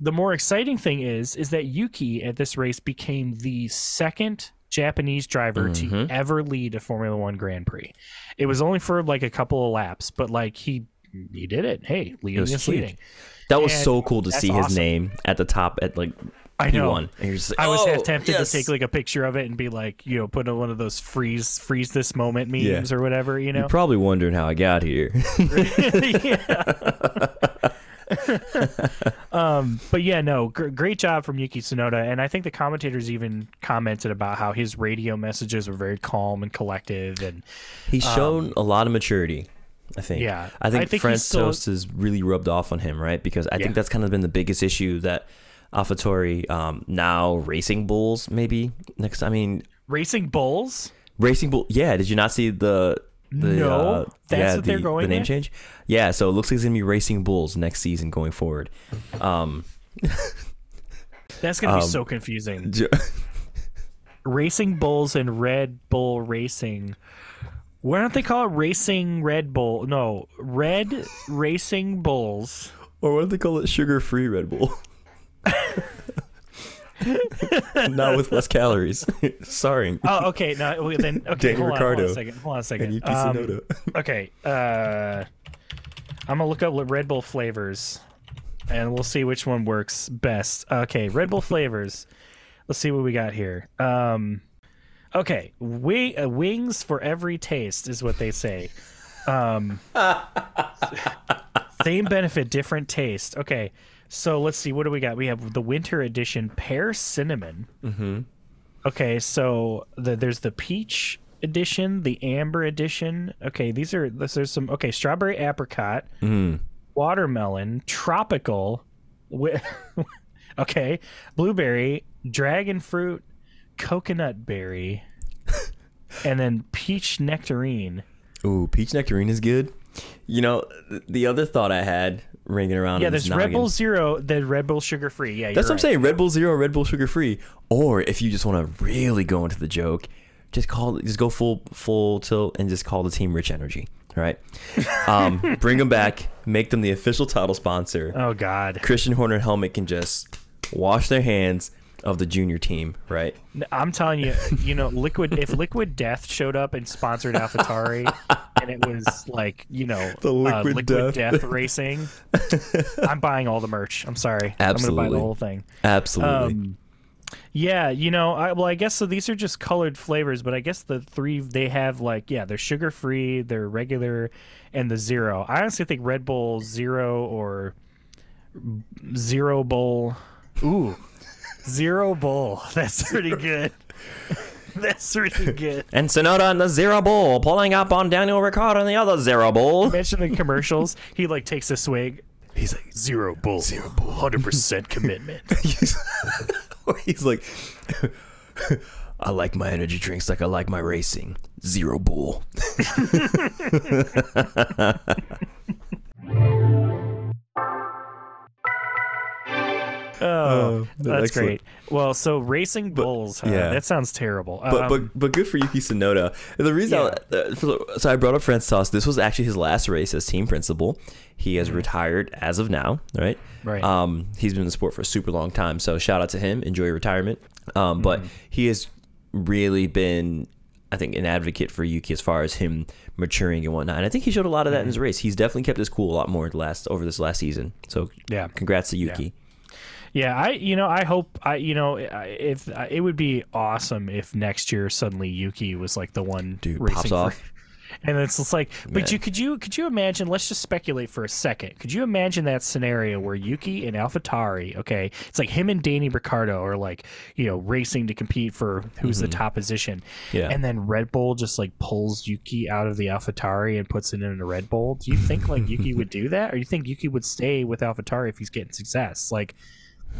the more exciting thing is is that Yuki at this race became the second Japanese driver to ever lead a Formula 1 Grand Prix. It was only for like a couple of laps, but like he he did it. Hey, leading is leading.
That was
and
so cool to see his
awesome.
name at the top at like
I know.
P1. And you're just like,
I was half
"Oh,
tempted
yes."
to take like a picture of it and be like, you know, put in one of those freeze freeze this moment memes
Yeah.
or whatever, you know.
You're probably wondering how I got here.
um, but yeah, no, gr- great job from Yuki Tsunoda, and I think the commentators even commented about how his radio messages were very calm and collective, and
He's shown a lot of maturity. I think.
Yeah.
I think,
I think
Franz
still-
Tost has really rubbed off on him, right? Because I
Yeah.
think that's kind of been the biggest issue that AlphaTauri um, now Racing Bulls maybe next. I mean,
Racing Bulls.
Racing Bull. Yeah, did you not see the? the
No,
uh,
that's
yeah,
what they're going
The name
with?
change. Yeah, so it looks like it's gonna be Racing Bulls next season going forward. Um,
That's gonna be
Um,
so confusing.
j-
Racing Bulls and Red Bull Racing. Why don't they call it Racing Red Bull? No, Red Racing Bulls.
or what don't they call it? Sugar free Red Bull. Not with less calories. Sorry.
Oh, okay. No, then okay.
Danny
hold, on, hold on a second. Hold on a second.
And Yuki
Um, okay. Uh, I'm gonna look up Red Bull flavors, and we'll see which one works best. Okay, Red Bull flavors. Let's see what we got here. Um, okay, wi- uh, wings for every taste is what they say. Um, same benefit, different taste. Okay, so let's see. What do we got? We have the winter edition pear cinnamon.
Mm-hmm.
Okay, so the, there's the peach edition, the amber edition. Okay, these are this, there's some okay strawberry apricot,
Mm.
watermelon, tropical. wi- okay, blueberry, dragon fruit, coconut berry, and then peach nectarine.
Ooh, peach nectarine is good. You know, the other thought I had ringing around.
Yeah, there's Red Bull Zero, the Red Bull sugar free. Yeah,
That's what I'm saying. Red Bull Zero, Red Bull sugar free. Or if you just want to really go into the joke, just call, just go full full tilt and just call the team Rich Energy. Right? Um, bring them back. Make them the official title sponsor.
Oh God,
Christian Horner Helmut can just wash their hands of the junior team. Right?
I'm telling you, you know, Liquid. If Liquid Death showed up and sponsored AlphaTauri, and it was like, you know,
The
uh,
Liquid
Liquid
Death.
Death. racing, I'm buying all the merch. I'm sorry, I'm gonna buy the whole thing.
Absolutely.
Um, yeah, you know, I, well, I guess so. These are just colored flavors, but I guess the three they have like, yeah, they're sugar free, they're regular, and the zero. I honestly think Red Bull Zero or Zero Bowl Ooh, zero bull. That's pretty good. That's pretty good.
And Tsunoda in the zero bull, pulling up on Daniel Ricciardo in the other zero bull.
Mention the commercials. He like takes a swig.
He's like,
Zero bull. Zero bull. Hundred percent commitment.
he's, he's like, I like my energy drinks like I like my racing. Zero bull.
Oh, that's
excellent.
great. Well, so racing bulls. Huh?
yeah.
That sounds terrible.
But
Um,
but but good for Yuki Tsunoda. The reason I, uh, so I brought up Francis. This was actually his last race as team principal. He has retired as of now, right?
Mm-hmm. Right.
Um, he's been in the sport for a super long time. So shout out to him. Enjoy retirement. Um, but
Mm-hmm.
he has really been, I think, an advocate for Yuki as far as him maturing and whatnot. And I think he showed a lot of that in his race. He's definitely kept his cool a lot more last over this last season. So
Yeah.
congrats to Yuki.
Yeah, I you know I hope I you know if it would be awesome if next year suddenly Yuki was like the one
Dude,
racing
pops
for-
off.
and it's just like, but
Man.
you could you could you imagine? Let's just speculate for a second. Could you imagine that scenario where Yuki and AlphaTauri, okay, it's like him and Danny Ricciardo are like you know racing to compete for who's the top position,
Mm-hmm. Yeah.
and then Red Bull just like pulls Yuki out of the AlphaTauri and puts it in a Red Bull. Do you think like Yuki would do that, or you think Yuki would stay with AlphaTauri if he's getting success? Like,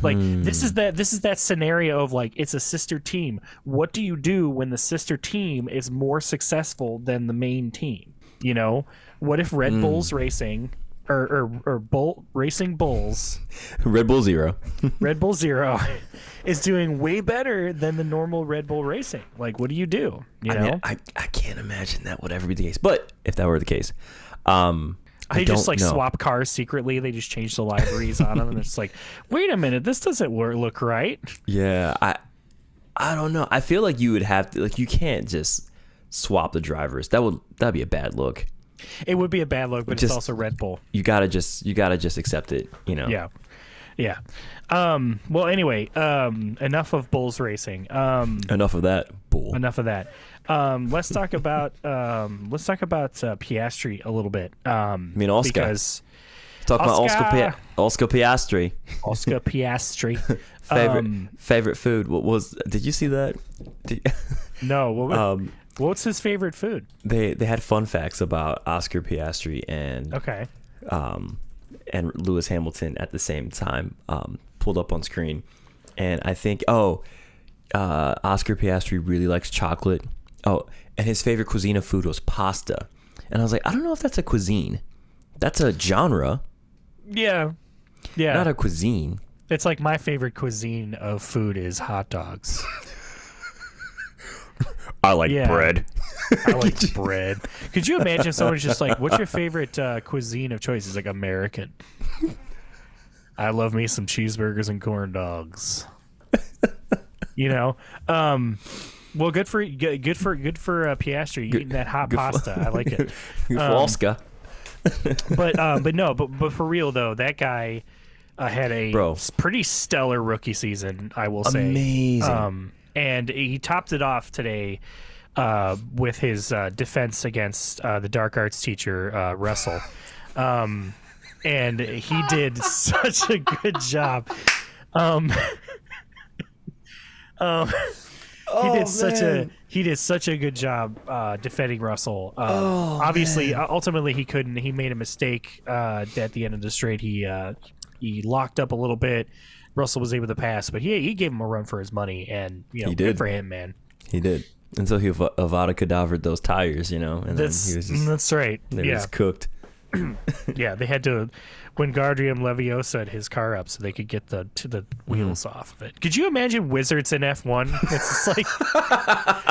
like this is that this is that scenario of like it's a sister team. What do you do when the sister team is more successful than the main team? You know, what if Red Bulls Racing or or, or Bull Racing Bulls,
Red Bull Zero.
Red Bull Zero, is doing way better than the normal Red Bull Racing? Like, what do you do? You know,
I, mean, I I can't imagine that would ever be the case. But if that were the case, um,
they just like
know.
swap cars secretly. They just change the libraries on them, and it's like, wait a minute, this doesn't work, look right.
Yeah, I I don't know. I feel like you would have to like you can't just swap the drivers. That would that'd be a bad look.
It would be a bad look, but
Just-
it's also Red Bull.
You gotta just you gotta just accept it. You know.
Yeah. Yeah. Um, well, anyway, um, enough of bulls racing. Um,
Enough of that bull.
enough of that. Um, let's talk about um, let's talk about uh, Piastri a little bit. Um,
mean Oscar.
because
Talk about Oscar
Oscar.
Pia- Oscar Piastri.
Oscar Piastri.
Favorite
Um,
favorite food. What was? Did you see that?
No, what,
um,
what's his favorite food?
they they had fun facts about Oscar Piastri and
Okay.
um, and Lewis Hamilton at the same time um, pulled up on screen. And I think, oh, uh, Oscar Piastri really likes chocolate. Oh, and his favorite cuisine of food was pasta. And I was like, I don't know if that's a cuisine. That's a genre,
Yeah. Yeah.
not a cuisine.
it's like my favorite cuisine of food is hot dogs.
I like
Yeah. I like bread. Could you imagine someone's just like, "What's your favorite uh, cuisine of choice?" He's like American. I love me some cheeseburgers and corn dogs. you know, um, well, good for good good for good for uh, Piastri eating that hot
good for-
pasta. I like it.
For
Um,
Oscar.
But um, but no, but but for real though, that guy uh, had a
Bro.
pretty stellar rookie season. I will say,
Amazing.
um, and he topped it off today uh, with his uh, defense against uh, the dark arts teacher uh, Russell, um, and he did such a good job. Um, um, he did such a he did such a good job uh, defending Russell. Um, obviously, uh, ultimately he couldn't. He made a mistake uh, at the end of the straight. He uh, he locked up a little bit. Russell was able to pass, but he he gave him a run for his money, and you know,
He
good
did.
for him, man.
He did. And so he av- Avada Kedavra those tires, you know, and
That's
then he was just,
that's right.
they were
Yeah,
just cooked.
yeah. They had to when Wingardium Leviosa had his car up so they could get the to the wheels
Mm-hmm.
off of it. Could you imagine wizards in F one? It's just like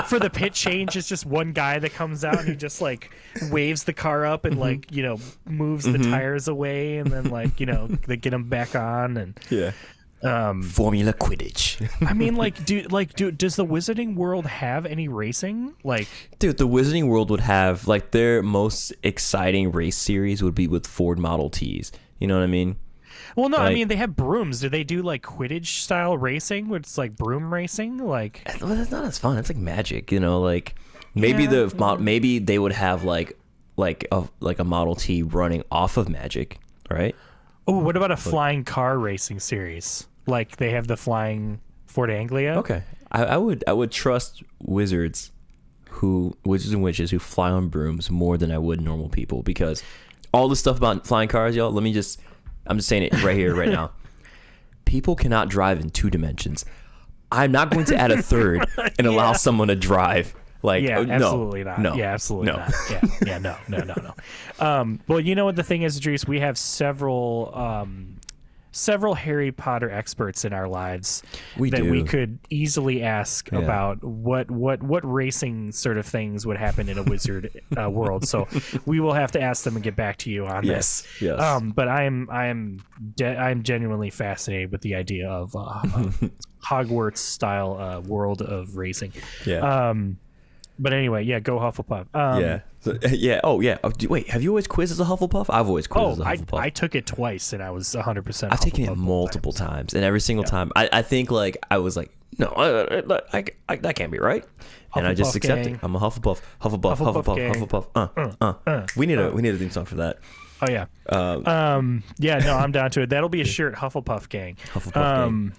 for the pit change, it's just one guy that comes out and he just like waves the car up
Mm-hmm.
and like you know moves the tires away and then like you know they get them back on and
Yeah.
um
Formula Quidditch.
I mean like do like do does the Wizarding world have any racing like
Dude, the Wizarding World would have like their most exciting race series would be with Ford Model Ts. You know what I mean?
well no I mean they have brooms do they do like Quidditch style racing where it's like broom racing like
Well, that's not as fun. It's like magic, you know. Like maybe
Yeah,
the mo- maybe they would have like like a like a Model T running off of magic, right?
Oh, what about a flying car racing series? like they have the flying Ford Anglia.
Okay, I, I would I would trust wizards who wizards and witches who fly on brooms more than I would normal people because all the stuff about flying cars, y'all. Let me just I'm just saying it right here, right now. People cannot drive in two dimensions. I'm not going to add a third and allow someone to drive. Like,
Yeah,
no,
absolutely not.
No,
Yeah, absolutely
no.
not. Yeah, yeah, no, no, no, no. Um, well, you know what the thing is, Idris, we have several um, several Harry Potter experts in our lives
We
that we could easily ask
Yeah.
about what what what racing sort of things would happen in a wizard uh, world. So we will have to ask them and get back to you on
Yes,
this.
yes.
Um, but I am I am de- I'm genuinely fascinated with the idea of uh, Hogwarts style uh, world of racing.
Yeah.
Um, but anyway, yeah, go Hufflepuff. Um,
yeah. So, yeah. Oh, yeah. Oh, do- wait, have you always quizzed as a Hufflepuff? I've always quizzed
Oh,
as a
I,
Hufflepuff.
I took it twice and I was 100%.
I've taken it multiple times, and every single time, I, I think like I was like, no, I, I, I, I- that can't be right, and I just
Hufflepuff
accept
gang.
I'm a Hufflepuff, Hufflepuff,
Hufflepuff
Hufflepuff,
gang.
Hufflepuff. Uh, uh, We need a we need a theme song for that.
Oh, yeah. Um, yeah, no, I'm down to it. That'll be a shirt, Hufflepuff Gang.
Hufflepuff gang.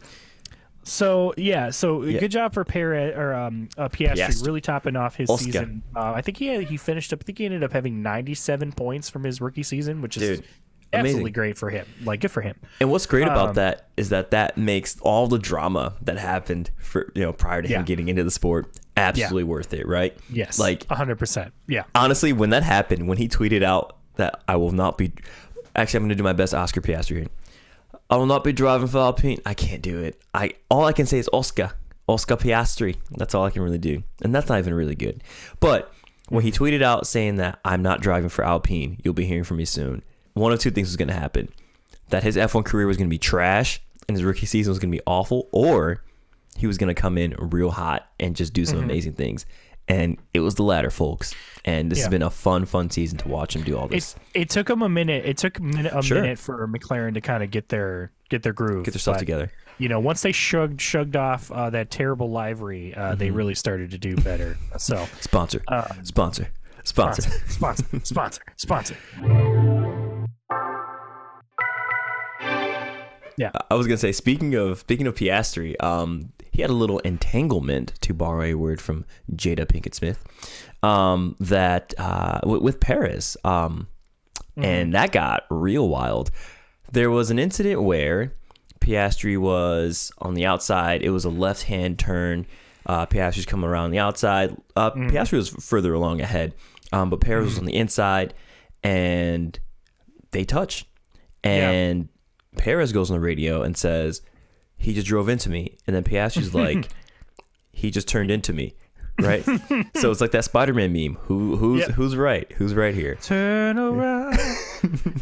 So yeah, so good job for Perez or um, uh, Piastri,
Piastri.
really topping off his
Oscar.
season. Uh, I think he had, he finished up. I think he ended up having 97 points from his rookie season, which is
Dude,
absolutely
amazing.
great for him. Like good for him.
And what's great
Um,
about that is that that makes all the drama that happened for you know prior to
Yeah.
him getting into the sport absolutely worth it, right?
Yes,
Like
100. percent Yeah.
honestly, when that happened, when he tweeted out that I will not be, actually, I'm going to do my best Oscar Piastri here. I will not be driving for Alpine. I can't do it. I all I can say is Oscar, Oscar Piastri. That's all I can really do, and that's not even really good. But when he tweeted out saying that I'm not driving for Alpine, you'll be hearing from me soon. One of two things was going to happen: that his F1 career was going to be trash, and his rookie season was going to be awful, or he was going to come in real hot and just do some mm-hmm. amazing things. And it was the latter, folks. And this
Yeah.
has been a fun, fun season to watch him do all this.
It it took him a minute. It took a minute, a
Sure.
minute for McLaren to kind of get their get their groove,
Get their stuff
but,
together.
You know, once they shrugged shrugged off uh, that terrible livery, uh, they
Mm-hmm.
really started to do better. So
Sponsor, sponsor, sponsor.
sponsor, sponsor, sponsor, sponsor. Yeah.
I was gonna say, speaking of speaking of Piastri, um, he had a little entanglement, to borrow a word from Jada Pinkett Smith, um, that uh, w- with Perez, um, and that got real wild. There was an incident where Piastri was on the outside. It was a left hand turn. Uh, Piastri's coming around the outside. Uh, Piastri was further along ahead, um, but Perez was on the inside, and they touch. And Perez goes on the radio and says, he just drove into me. And then Piastri's like, he just turned into me. Right? so it's like that Spider Man meme. Who who's
Yep.
who's right? Who's right here?
Turn around.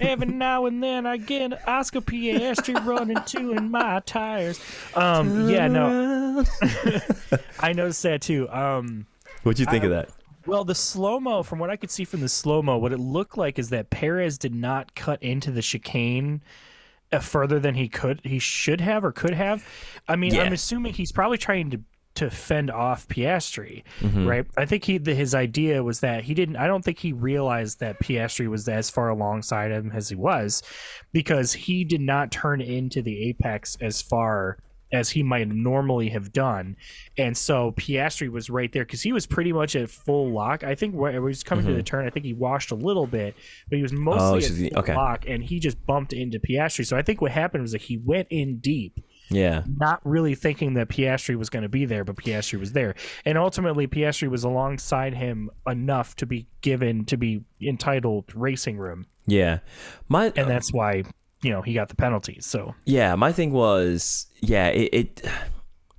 Every now and then I get an Oscar Piastri running two in my tires. Um, yeah, no, I noticed that too. Um,
What'd you think of that?
well, the slow mo, from what I could see from the slow mo, what it looked like is that Perez did not cut into the chicane further than he could, he should have or could have. I mean,
Yeah.
I'm assuming he's probably trying to to fend off Piastri,
Mm-hmm.
right? I think he the, his idea was that he didn't. I don't think he realized that Piastri was as far alongside him as he was, because he did not turn into the apex as far as he might normally have done. And so Piastri was right there because he was pretty much at full lock. I think when he was coming to the turn, I think he washed a little bit, but he was
Mm-hmm. Oh,
mostly at
the-
full
okay.
lock, and he just bumped into Piastri. So I think what happened was that he went in deep,
Yeah.
not really thinking that Piastri was going to be there, but Piastri was there, and ultimately Piastri was alongside him enough to be given to be entitled racing room,
Yeah. My
and that's why you know he got the penalties. So
Yeah, my thing was, yeah, it, it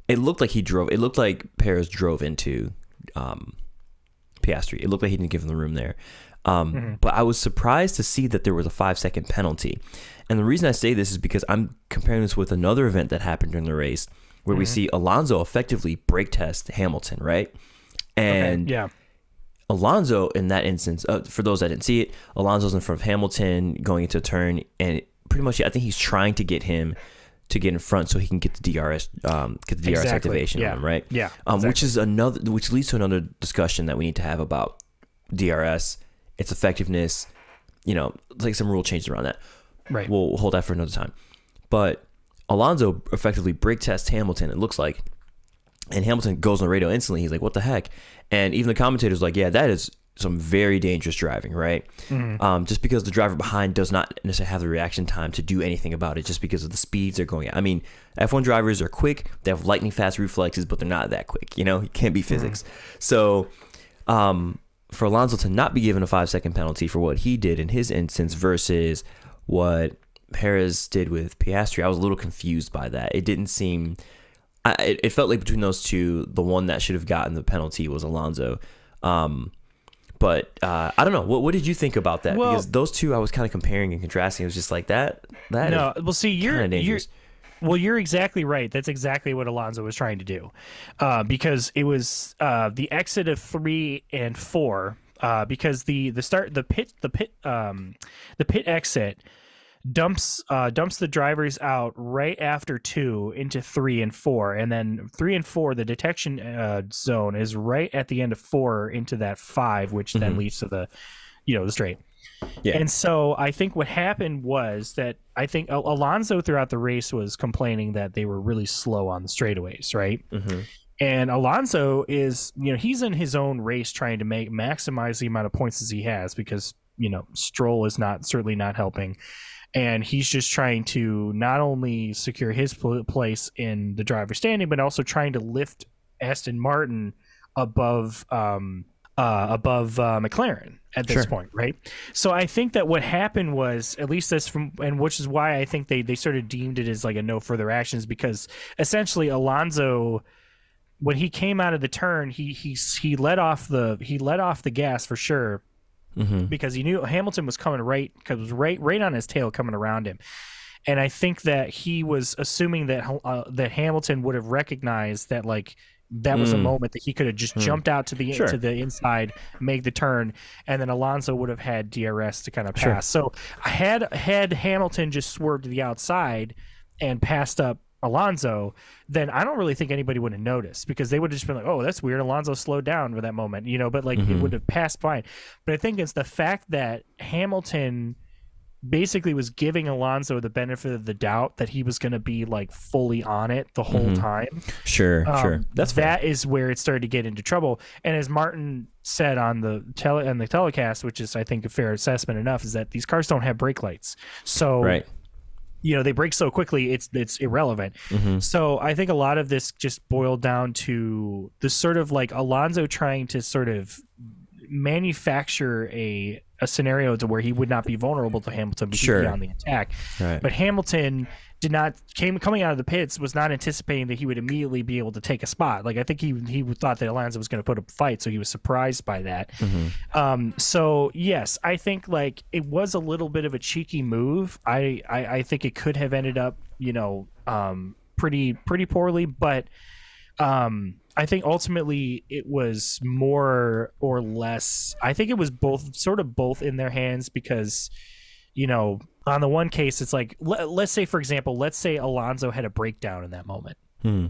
it looked like he drove. It looked like Perez drove into um, Piastri. It looked like he didn't give him the room there. Um, But I was surprised to see that there was a five second penalty. And the reason I say this is because I'm comparing this with another event that happened during the race where we see Alonso effectively brake test Hamilton, right? And
yeah,
Alonso in that instance, uh, for those that didn't see it, Alonso's in front of Hamilton going into a turn, and pretty much, I think he's trying to get him to get in front so he can get the DRS, um, get the DRS
Exactly,
activation
yeah,
on him, right?
yeah,
Um, which is another, which leads to another discussion that we need to have about DRS, its effectiveness, you know, like some rule changes around that.
right.
We'll hold that for another time. But Alonso effectively brake tests Hamilton. It looks like, and Hamilton goes on the radio instantly. He's like, "What the heck?" And even the commentators like, "Yeah, that is some very dangerous driving, right? Um, just because the driver behind does not necessarily have the reaction time to do anything about it, just because of the speeds they're going at. I mean, F1 drivers are quick; they have lightning fast reflexes, but they're not that quick. You know, it can't be physics. So, um, for Alonso to not be given a five second penalty for what he did in his instance versus what Perez did with Piastri, I was a little confused by that. It didn't seem. I, it, it felt like between those two, the one that should have gotten the penalty was Alonso. Um, but uh, I don't know. What, what did you think about that?
Well-
because those two, I was kind of comparing and contrasting. It was just like that. That
No,
is
well, see, you're you're well, you're exactly right. That's exactly what Alonso was trying to do, uh, because it was uh, the exit of three and four. Uh, because the the start the pit the pit um the pit exit dumps uh dumps the drivers out right after two into three and four and then three and four the detection uh, zone is right at the end of four into that five which then
Mhm.
leads to the you know the straight
Yeah.
and so I think what happened was that I think Al- Alonso throughout the race was complaining that they were really slow on the straightaways, right?
Mhm.
And Alonso is, you know, he's in his own race trying to make maximize the amount of points as he has because, you know, Stroll is not certainly not helping. And he's just trying to not only secure his pl- place in the driver's standing, but also trying to lift Aston Martin above um, uh, above uh, McLaren at this
Sure.
point, right? So I think that what happened was, at least this from, and which is why I think they they sort of deemed it as like a no further actions because essentially Alonso, when he came out of the turn, he he he let off the he let off the gas for sure
Mhm.
because he knew Hamilton was coming right because was right right on his tail coming around him. And I think that he was assuming that uh, that Hamilton would have recognized that like that was a
Mm.
moment that he could have just
Hmm.
jumped out to the
Sure.
to the inside, make the turn, and then Alonso would have had DRS to kind of
Sure.
pass. So had had Hamilton just swerved to the outside and passed up Alonso, then I don't really think anybody would have noticed because they would have just been like, "Oh, that's weird." Alonso slowed down for that moment, you know. But like it
Mhm.
would have passed by. But I think it's the fact that Hamilton basically was giving Alonso the benefit of the doubt that he was going to be like fully on it the whole
Mhm.
time.
Sure,
Um,
sure. That's
that is where it started to get into trouble. And as Martin said on the tele on the telecast, which is I think a fair assessment enough, is that these cars don't have brake lights. So
right.
You know they break so quickly it's it's irrelevant.
Mhm.
So I think a lot of this just boiled down to the sort of like Alonso trying to sort of manufacture a a scenario to where he would not be vulnerable to Hamilton because
Sure.
he'd be on the attack.
Right.
But Hamilton did not came coming out of the pits was not anticipating that he would immediately be able to take a spot. Like I think he he thought that Alonso was going to put up a fight, so he was surprised by that.
Mhm.
Um, so yes, I think like it was a little bit of a cheeky move. I, I, I think it could have ended up, you know, um, pretty pretty poorly, but um, I think ultimately it was more or less. I think it was both sort of both in their hands because, you know, on the one case it's like let, let's say for example, let's say Alonso had a breakdown in that moment
Hmm.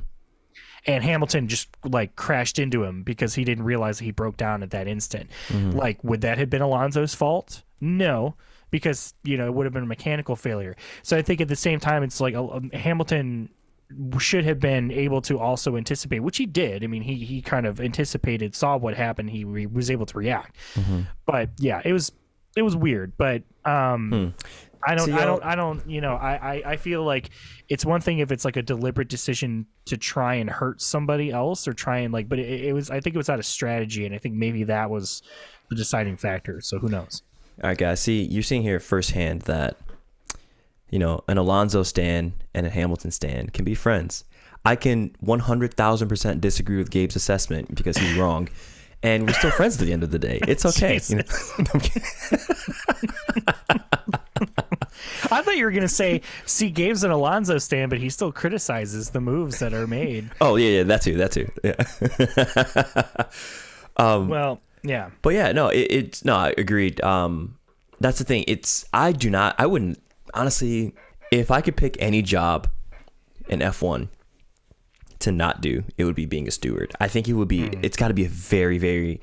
and Hamilton just like crashed into him because he didn't realize he broke down at that instant.
Mm-hmm.
Like, would that have been Alonso's fault? No, because you know it would have been a mechanical failure. So I think at the same time, it's like uh, um, Hamilton should have been able to also anticipate, which he did. I mean, he he kind of anticipated, saw what happened, he re- was able to react.
Mm-hmm.
But yeah, it was it was weird, but um.
Hmm.
I don't,
See,
I don't, I don't, you know, I, I, I feel like it's one thing if it's like a deliberate decision to try and hurt somebody else or try and like, but it, it was, I think it was out of strategy, and I think maybe that was the deciding factor. So who knows?
All right, guys. See, you're seeing here firsthand that you know an Alonso stand and a Hamilton stand can be friends. I can 100,000% disagree with Gabe's assessment because he's wrong, and we're still friends at the end of the day. It's okay. you know?
I thought you were gonna say, see, Gabe's an Alonso stand, but he still criticizes the moves that are made.
oh yeah, yeah, that too, that too. Yeah. um,
Well, yeah,
But yeah, no, it, it's no, I agreed. Um, that's the thing. It's I do not. I wouldn't honestly. If I could pick any job in F one to not do, it would be being a steward. I think it would be. Hmm. It's got to be a very very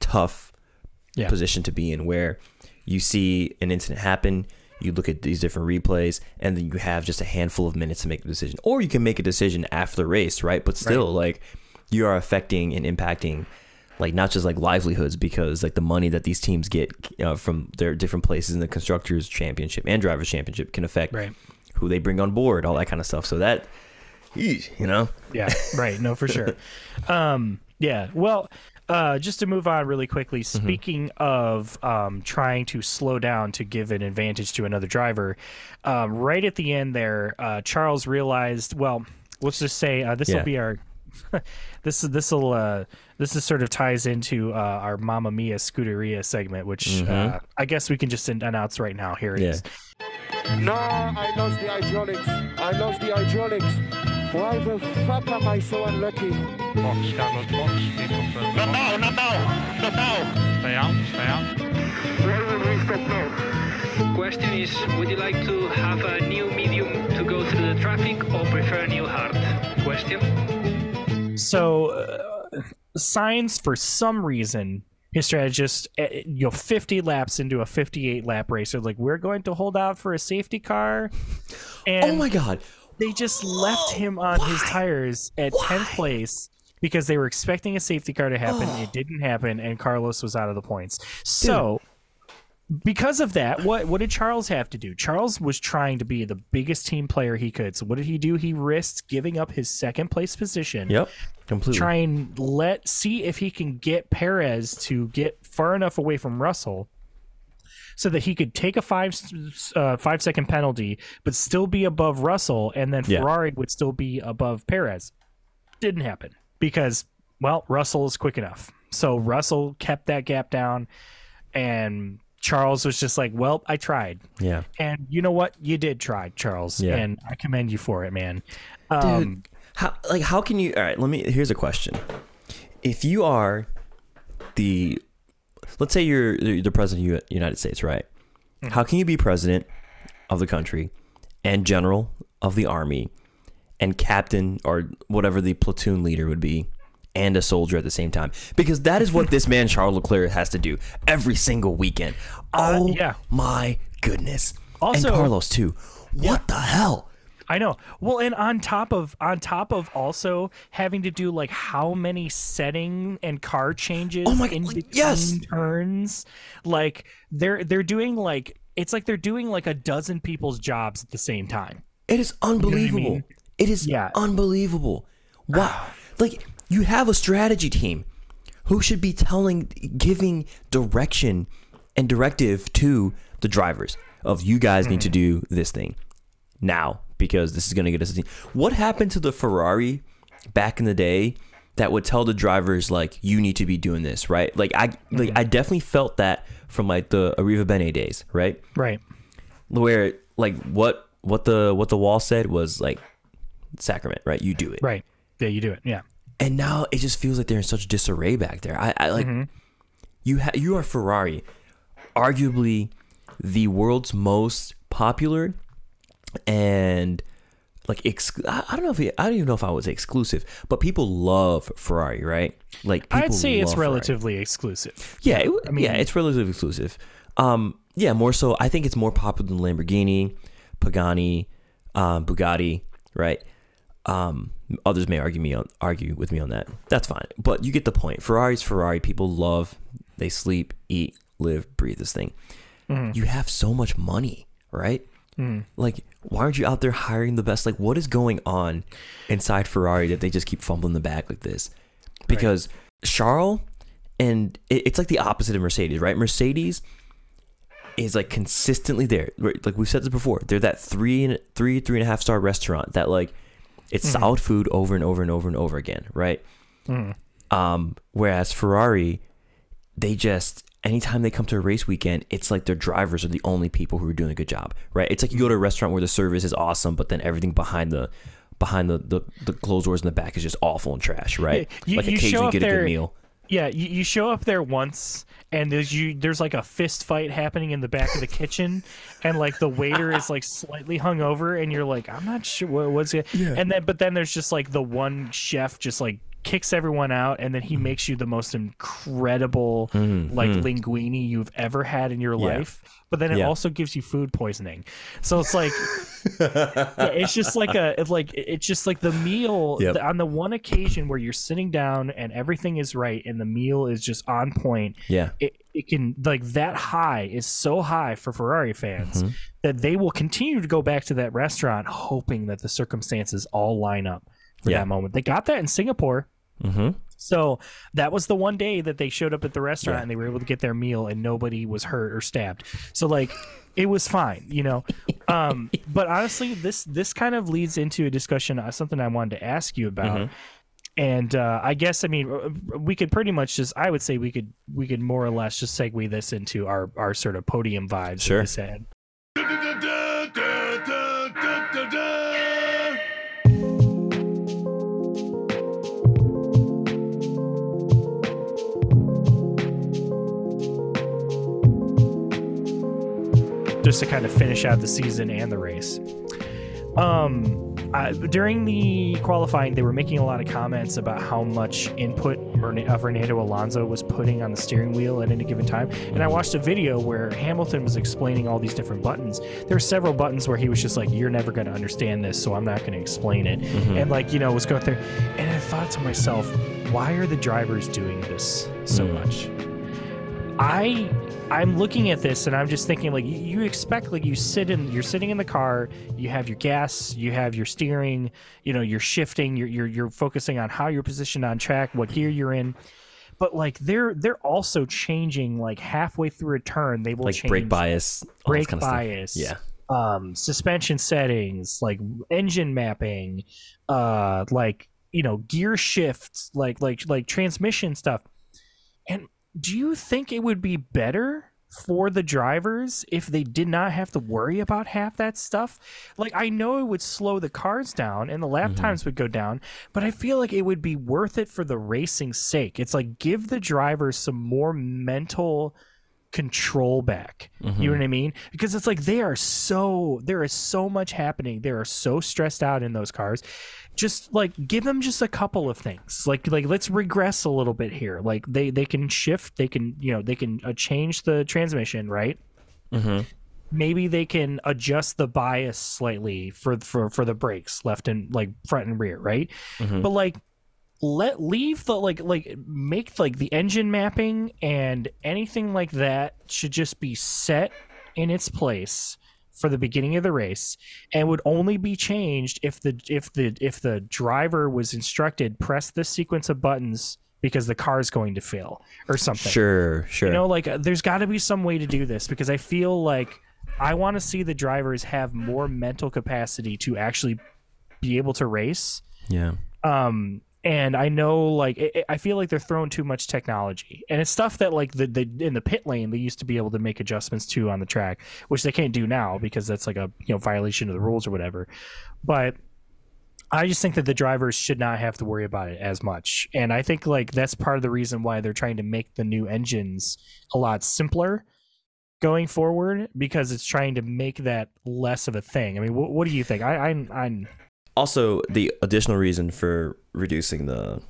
tough
Yeah.
position to be in, where you see an incident happen, you look at these different replays, and then you have just a handful of minutes to make a decision. Or you can make a decision after the race, right? But still, like you are affecting and impacting like not just like livelihoods because like the money that these teams get uh, from their different places in the constructors championship and drivers championship can affect
Right.
who they bring on board all that kind of stuff so that eesh, you know
Yeah, right. No, for sure. Um, yeah. Well, uh, just to move on really quickly.
Mm-hmm.
Speaking of um, trying to slow down to give an advantage to another driver, um, right at the end there, uh, Charles realized. Well, let's just say uh, this will
Yeah.
be our. this is this will uh, this is sort of ties into uh, our Mamma Mia Scuderia segment, which uh, I guess we can just announce right now. Here it is.
Yeah.
No, I lost the hydraulics. I lost the hydraulics. Why the fuck am I so unlucky?
Box, Carlos, box.
Not now, not now, not now.
Stay out, stay out.
Why will we stop now?
Question is, would you like to have a new medium to go through the traffic or prefer new hard? Question?
So, uh, Sainz, for some reason, his strategist, uh, you know, 50 laps into a 58 lap race, are like, we're going to hold out for a safety car. And
oh my god
they just left him on his tires at 10th place because they were expecting a safety car to happen. It didn't happen, and Carlos was out of the points. So. Because of that, what what did Charles have to do? Charles was trying to be the biggest team player he could. So what did he do? He risked giving up his second place position
yep completely
try and let see if he can get Perez to get far enough away from Russell so that he could take a five uh, five second penalty but still be above Russell and then
Yeah.
Ferrari would still be above Perez. Didn't happen because well Russell is quick enough. So Russell kept that gap down and Charles was just like, "Well, I tried."
yeah
And you know what? You did try, Charles,
Yeah.
and I commend you for it, man.
dude
Um,
how like how can you all right let me here's a question if you are the let's say you're the the president of the united states right how can you be president of the country and general of the army and captain or whatever the platoon leader would be and a soldier at the same time because that is what this man charles leclerc has to do every single weekend uh, oh
yeah.
my goodness
Also-
and carlos too what the hell
I know. Well, and on top of on top of also having to do like how many setting and car changes
Oh my-
in between
yes.
turns, like they're they're doing like it's like they're doing like a dozen people's jobs at the same time.
It is unbelievable.
mean?
It is
Yeah.
unbelievable. Wow. Ah. like you have a strategy team who should be telling giving direction and directive to the drivers of you guys need to mm-hmm. do this thing now because this is going to get us a team. What happened to the Ferrari back in the day that would tell the drivers like you need to be doing this, right? Like I like mm-hmm. I definitely felt that from like the Arrivabene days, right?
Right.
where like what what the what the wall said was like sacrament right you do it
Right. Yeah, you do it. Yeah.
And now it just feels like they're in such disarray back there i, I like you ha- you are ferrari arguably the world's most popular and like ex- I I don't know if it, I don't even know if I was exclusive, but people love Ferrari, right? Like people
I'd say it's
Ferrari.
relatively exclusive.
Yeah, it, yeah, it's relatively exclusive. Um, yeah, more so. I think it's more popular than Lamborghini, Pagani, um, Bugatti, right? Um, others may argue me on argue with me on that. That's fine, but you get the point. Ferrari's Ferrari. People love. They sleep, eat, live, breathe this thing. You have so much money, right? Like, why aren't you out there hiring the best? Like, what is going on inside Ferrari that they just keep fumbling the bag like this? Because Charles and it, it's like the opposite of Mercedes, right? Mercedes is like consistently there. Like we've said this before, they're that three and three, three and a half star restaurant that like it's solid food over and over and over and over again, right? Um, whereas Ferrari, they just anytime they come to a race weekend, it's like their drivers are the only people who are doing a good job, right? It's like you go to a restaurant where the service is awesome, but then everything behind the behind the the, the closed doors in the back is just awful and trash, right?
You-
like
you show
occasionally
up
get a
there-
good meal.
Yeah, you, you show up there once, and there's you there's like a fist fight happening in the back of the kitchen, and like the waiter is like slightly hungover, and you're like, I'm not sure what, what's it. And then but then there's just like the one chef just like kicks everyone out, and then he makes you the most incredible like linguini you've ever had in your
Mm-hmm. Yeah.
life. But then it
Yeah.
also gives you food poisoning. So it's like yeah, it's just like a it's like it's just like the meal
Yep.
on the one occasion where you're sitting down and everything is right and the meal is just on point
Yeah.
it, it can like that high is so high for Ferrari fans
Mm-hmm.
that they will continue to go back to that restaurant hoping that the circumstances all line up for
Yeah.
that moment. They got that in Singapore.
Mm-hmm.
So that was the one day that they showed up at the restaurant
Yeah.
and they were able to get their meal and nobody was hurt or stabbed. So like it was fine, you know. Um, but honestly, this this kind of leads into a discussion, uh, something I wanted to ask you about.
Mm-hmm.
And uh, I guess I mean uh, we could pretty much just I would say we could we could more or less just segue this into our our sort of podium vibes.
Sure.
this. Just to kind of finish out the season and the race. Um, I, during the qualifying, they were making a lot of comments about how much input uh, Fernando Alonso was putting on the steering wheel at any given time. And I watched a video where Hamilton was explaining all these different buttons. There were several buttons where he was just like, "You're never going to understand this, so I'm not going to explain it." And like, you know, was going through, and I thought to myself, "Why are the drivers doing this so much?" I I'm looking at this and I'm just thinking like you, expect like you sit in you're sitting in the car, you have your gas, you have your steering, you know, you're shifting, you're you're you're focusing on how you're positioned on track, what gear you're in. But like they're they're also changing like halfway through a turn, they will
Like
change
brake bias.
brake
kind of stuff.
bias,
Yeah.
um, suspension settings, like engine mapping, uh, like you know gear shifts, like like like transmission stuff. And do you think it would be better for the drivers if they did not have to worry about half that stuff? Like I know it would slow the cars down and the lap mm-hmm. times would go down, but I feel like it would be worth it for the racing's sake. It's like give the drivers some more mental control back. You know what I mean? Because it's like they are so there is so much happening. They are so stressed out in those cars. Just like give them just a couple of things. Like like let's regress a little bit here. Like they they can shift. They can you know they can uh, change the transmission right.
Mm-hmm.
Maybe they can adjust the bias slightly for for for the brakes, left and like front and rear, right?
Mhm.
But like let leave the like like make like the engine mapping and anything like that should just be set in its place for the beginning of the race and would only be changed if the if the if the driver was instructed press this sequence of buttons because the car is going to fail or something
Sure, sure.
you know, like uh, there's got to be some way to do this because I feel like I want to see the drivers have more mental capacity to actually be able to race.
yeah.
Um, and I know, like, i I I feel like they're throwing too much technology, and it's stuff that, like, the, the in the pit lane they used to be able to make adjustments to on the track, which they can't do now because that's like a you know violation of the rules or whatever. But I just think that the drivers should not have to worry about it as much. And I think like that's part of the reason why they're trying to make the new engines a lot simpler going forward because it's trying to make that less of a thing. I mean, what, what do you think? I, I'm, I'm,
Also, the additional reason for reducing the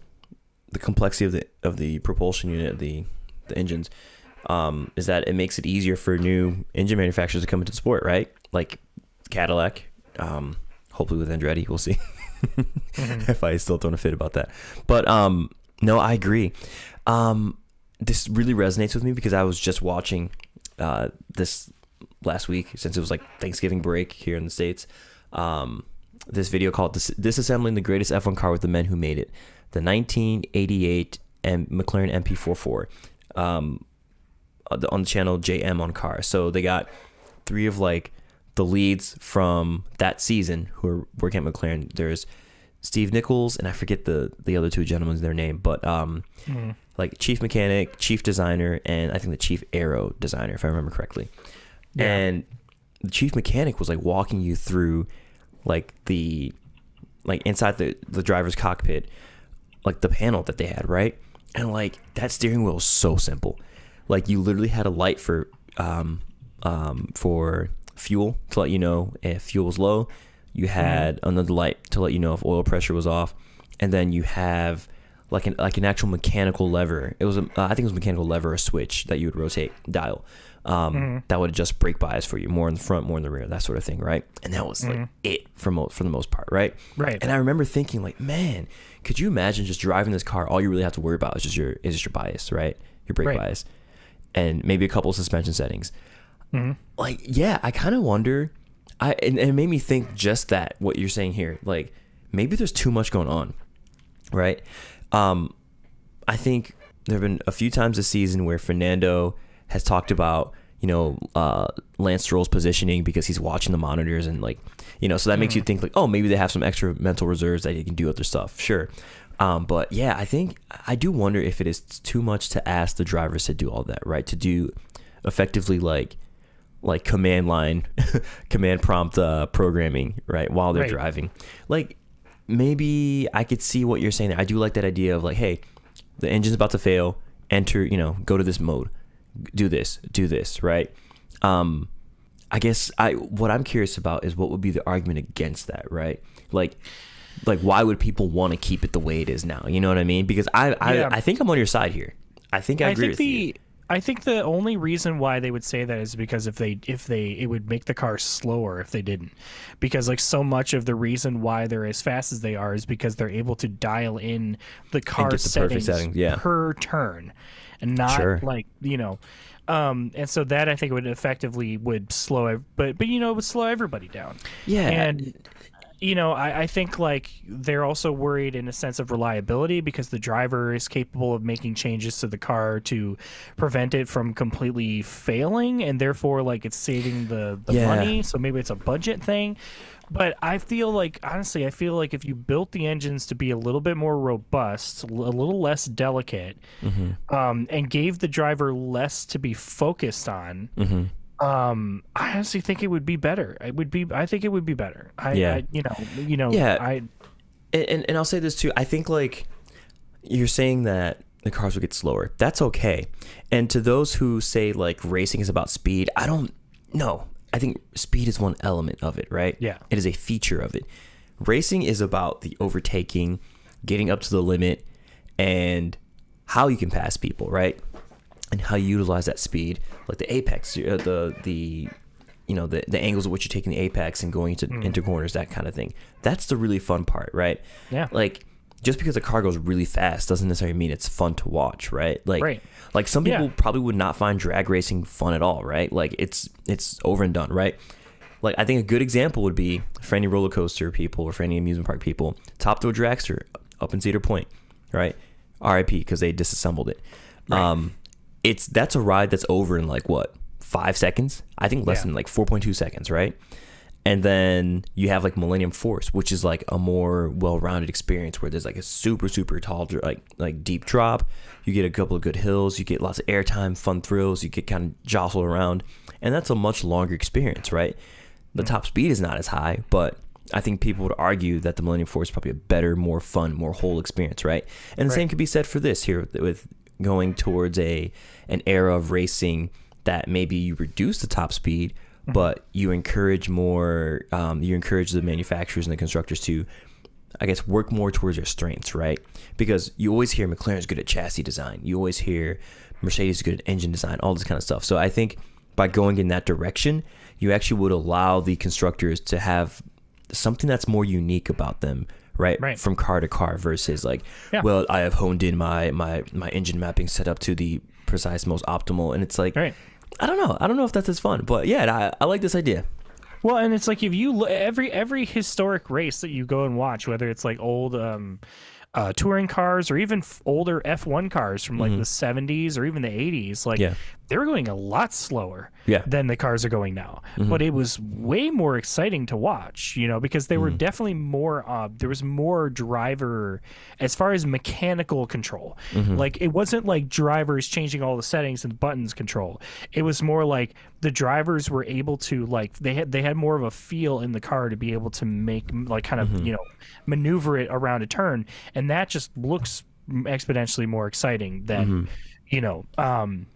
the complexity of the of the propulsion unit, the the engines, um, is that it makes it easier for new engine manufacturers to come into the sport, right? Like Cadillac, um, hopefully with Andretti, we'll see. if I still don't a fit about that, but um, no, I agree. Um, this really resonates with me because I was just watching uh, this last week since it was like Thanksgiving break here in the states. Um, this video called Dis- "Disassembling the Greatest F1 Car with the Men Who Made It," the 1988 M- McLaren MP4/4, um, on the- on the channel JM on Car. So they got three of like the leads from that season who are working at McLaren. There's Steve Nichols and I forget the the other two gentlemen's their name, but um, like chief mechanic, chief designer, and I think the chief aero designer, if I remember correctly. Yeah. And the chief mechanic was like walking you through like the like inside the the driver's cockpit, like the panel that they had, right? And like that steering wheel is so simple. Like you literally had a light for um um for fuel to let you know if fuel was low. You had another light to let you know if oil pressure was off, and then you have like an like an actual mechanical lever. It was a, uh, I think it was a mechanical lever or switch that you would rotate dial. Um,
Mm-hmm.
that would adjust brake bias for you, more in the front, more in the rear, that sort of thing, right? And that was like it for most for the most part, right?
Mm-hmm. Right.
And I remember thinking, like, man, could you imagine just driving this car? All you really have to worry about is just your is just your bias, right? Your brake
Right.
bias, and maybe a couple of suspension settings.
Mm-hmm.
Like, yeah, I kind of wonder. I and, and it made me think just that what you're saying here, like maybe there's too much going on, right? Um, I think there have been a few times this season where Fernando has talked about, you know, uh, Lance Stroll's positioning because he's watching the monitors and like, you know, so that makes you think like, oh, maybe they have some extra mental reserves that they can do other stuff. Sure. Um, but yeah, I think I do wonder if it is too much to ask the drivers to do all that, right? To do effectively like like command line, command prompt uh, programming, right? While they're
Right.
driving, like maybe I could see what you're saying. There. I do like that idea of like, hey, the engine's about to fail. Enter, you know, go to this mode, do this, do this, right? Um, I guess I what I'm curious about is what would be the argument against that, right? Like, like why would people want to keep it the way it is now? You know what I mean? Because I I,
Yeah.
I think I'm on your side here. I think I,
I
agree
think
with
the
you.
I think the only reason why they would say that is because if they if they it would make the car slower if they didn't. Because like so much of the reason why they're as fast as they are is because they're able to dial in the car
the
settings
settings, yeah.
per turn and not
Sure.
like, you know, um, and so that I think would effectively would slow, but but you know it would slow everybody down.
Yeah.
and you know I, I think like they're also worried in a sense of reliability because the driver is capable of making changes to the car to prevent it from completely failing, and therefore like it's saving the the
Yeah.
money. So maybe it's a budget thing. But I feel like honestly, I feel like if you built the engines to be a little bit more robust, a little less delicate,
Mm-hmm.
um, and gave the driver less to be focused on,
Mm-hmm.
Um, I honestly think it would be better. It would be. I think it would be better. I,
Yeah.
I you know, you know,
Yeah.
I
and, and, I'll say this too. I think like you're saying that the cars will get slower. That's okay. And to those who say like racing is about speed, I don't know. I think speed is one element of it, right?
Yeah.
It is a feature of it. Racing is about the overtaking, getting up to the limit, and how you can pass people, right? And how you utilize that speed, like the apex, uh, the the you know the the angles at which you're taking the apex and going into into corners, that kind of thing. That's the really fun part, right?
Yeah.
Like just because a car goes really fast doesn't necessarily mean it's fun to watch, right? Like
Right.
like some people
Yeah.
probably would not find drag racing fun at all, right? Like it's it's over and done, right? Like I think a good example would be for any roller coaster people or for any amusement park people, Top Thrill Dragster up in Cedar Point, right? RIP because they disassembled it. Um, it's that's a ride that's over in like what five seconds? I think less
Yeah.
than like four point two seconds, right? And then you have like Millennium Force, which is like a more well-rounded experience where there's like a super super tall like like deep drop. You get a couple of good hills, you get lots of airtime, fun thrills, you get kind of jostle around, and that's a much longer experience, right? The mm. top speed is not as high, but I think people would argue that the Millennium Force is probably a better, more fun, more whole experience, right? And the same could be said for this here with- with going towards a an era of racing that maybe you reduce the top speed, but you encourage more. Um, you encourage the manufacturers and the constructors to, I guess, work more towards their strengths, right? Because you always hear McLaren's good at chassis design. You always hear Mercedes is good at engine design, all this kind of stuff. So I think by going in that direction, you actually would allow the constructors to have something that's more unique about them, right?
Right.
From car to car versus like,
Yeah.
well, I have honed in my my my engine mapping set up to the precise, most optimal, and it's like,
Right.
I don't know, I don't know if that's as fun, but yeah, I, I like this idea.
Well, and it's like if you look every every historic race that you go and watch, whether it's like old um, uh, touring cars or even f- older F1 cars from like the 70s or even the 80s, like
Mm-hmm. Yeah.
they were going a lot slower
Yeah. Mm-hmm.
than the cars are going now. But it was way more exciting to watch, you know, because they were
Mm-hmm.
definitely more. Uh, there was more driver as far as mechanical control.
Mm-hmm.
Like it wasn't like drivers changing all the settings and buttons control. It was more like the drivers were able to like they had they had more of a feel in the car to be able to make like kind of
Mm-hmm.
you know maneuver it around a turn, and that just looks exponentially more exciting than
Mm-hmm.
you know. Um,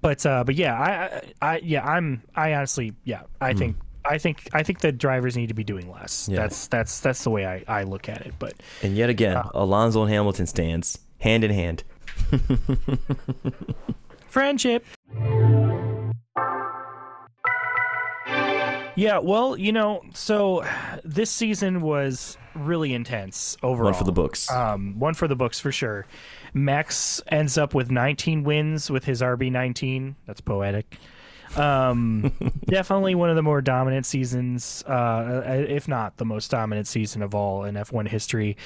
but uh, but yeah, I, I I yeah I'm I honestly yeah I
Hmm.
think I think I think the drivers need to be doing less.
Yeah.
That's that's that's the way I, I look at it. But
And yet again,
Uh.
Alonso and Hamilton stands hand in hand.
friendship. Yeah, well, you know, so this season was really intense overall.
One for the books.
Um, one for the books for sure. Max ends up with 19 wins with his RB 19. That's poetic. Um, definitely one of the more dominant seasons, uh, if not the most dominant season of all in F1 history.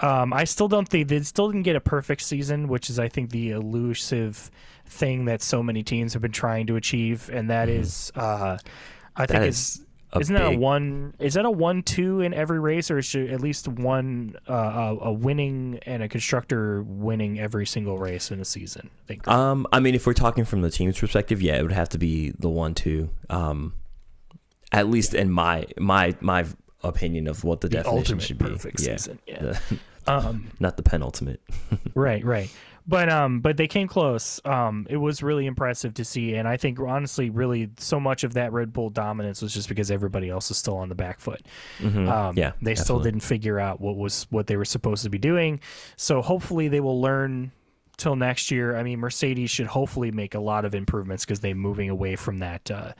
Um, I still don't think they still didn't get a perfect season, which is I think the elusive thing that so many teams have been trying to achieve, and that is, uh, I think.
That
it's
is a
isn't that a one? Is that a one-two in every race, or should at least one uh, a, a winning and a constructor winning every single race in a season? I think.
Um, I mean, if we're talking from the team's perspective, yeah, it would have to be the one two. Um, at least in my my my opinion of what the,
the
definition should be.
perfect
yeah,
season. Yeah. Um.
not the penultimate.
Right. Right. But um. But they came close. Um. It was really impressive to see, and I think honestly, really, so much of that Red Bull dominance was just because everybody else is still on the back foot.
Mhm.
Um,
yeah,
they still didn't figure out what was what they were supposed to be doing. So hopefully they will learn till next year. I mean, Mercedes should hopefully make a lot of improvements because they're moving away from that uh,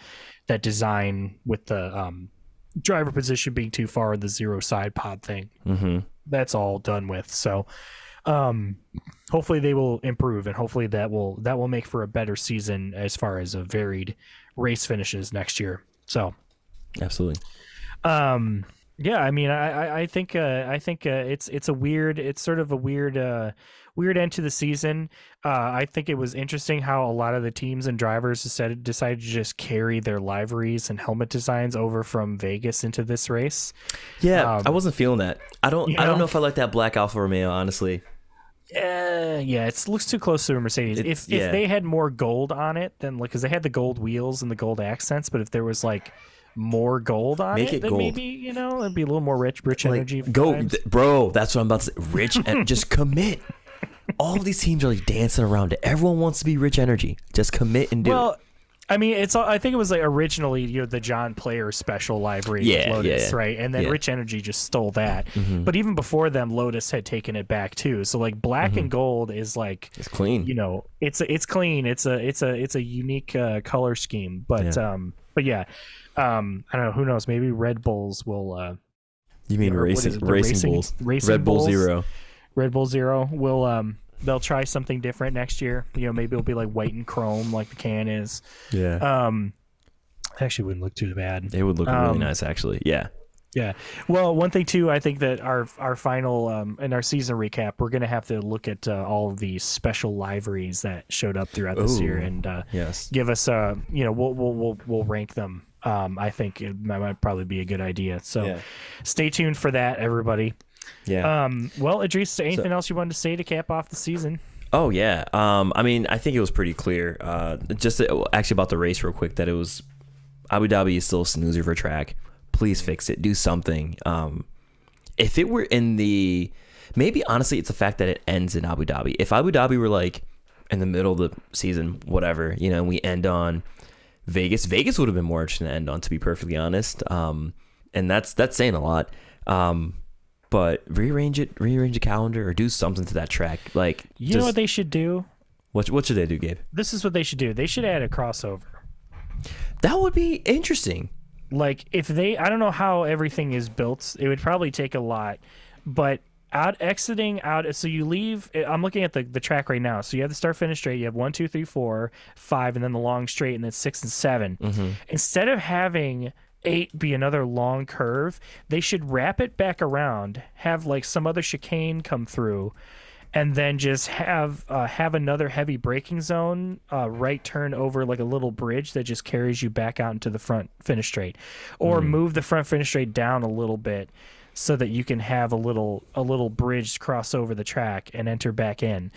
that design with the um, driver position being too far, the zero side pod thing.
Mhm.
That's all done with. So um, hopefully they will improve, and hopefully that will that will make for a better season as far as a varied race finishes next year. So.
absolutely.
Um. Yeah, I mean, I I, think uh, I think uh, it's it's a weird it's sort of a weird uh, weird end to the season. Uh, I think it was interesting how a lot of the teams and drivers decided decided to just carry their liveries and helmet designs over from Vegas into this race.
Yeah,
Um,
I wasn't feeling that. I don't. I don't
know?
know if I like that black Alfa Romeo. Honestly,
Uh, yeah, it looks too close to a Mercedes.
It's-
if
yeah.
if they had more gold on it, then like because they had the gold wheels and the gold accents, but if there was like more gold on
Make
it,
it
then
gold.
maybe you know it'd be a little more rich, rich energy.
go, th- bro. That's what I'm about to say. Rich and just commit. All of these teams are like dancing around it. Everyone wants to be rich energy. Just commit and do
well,
it.
I mean, it's I think it was like originally you know the John Player special livery
Yeah,
Lotus,
yeah.
right? And then
Yeah. Mm-hmm.
Rich Energy just stole that. But even before them, Lotus had taken it back too. So like black and gold is like
It's clean.
you know it's a, it's clean. It's a it's a it's a unique uh, color scheme. But
Yeah.
um but yeah, um I don't know who knows maybe Red Bulls will uh
you mean
or what
racing,
is it, the
racing,
racing-
bulls?
racing
Red Bull? Zero.
Red Bull Zero will um they'll try something different next year. You know maybe it'll be like white and chrome like the can is.
Yeah,
Um, actually wouldn't look too bad.
it would look really
um,
nice actually. Yeah.
Yeah. Well, one thing too, I think that our our final um, in our season recap, we're gonna have to look at uh, all of the special liveries that showed up throughout this year and uh,
Yes.
give us uh you know we'll we'll we'll, we'll rank them. Um, I think it might, might probably be a good idea. So
Yeah.
stay tuned for that, everybody.
Yeah.
Um, well, Iddris, anything else you wanted to say to cap off the season?
Oh yeah. Um, I mean, I think it was pretty clear. Uh, just uh, actually about the race, real quick, that it was Abu Dhabi is still a snoozer for track. Please fix it. Do something. Um, if it were in the, maybe honestly, it's the fact that it ends in Abu Dhabi. If Abu Dhabi were like in the middle of the season, whatever, you know, and we end on Vegas, Vegas would have been more interesting to end on, to be perfectly honest. Um, and that's that's saying a lot. Um, but rearrange it, rearrange the calendar, or do something to that track. Like,
You know what they should do?
what what should they do, Gabe?
This is what they should do. They should add a crossover.
That would be interesting.
like if they i don't know how everything is built it would probably take a lot but out exiting out so you leave eh, i'm looking at the, the track right now so you have the start finish straight you have one two three four five and then the long straight and then six and 7 mm-hmm. instead of having eight be another long curve they should wrap it back around have like some other chicane come through and then just have uh, have another heavy braking zone uh, right turn over like a little bridge that just carries you back out into the front finish straight or move the front finish straight down a little bit so that you can have a little a little bridge cross over the track and enter back in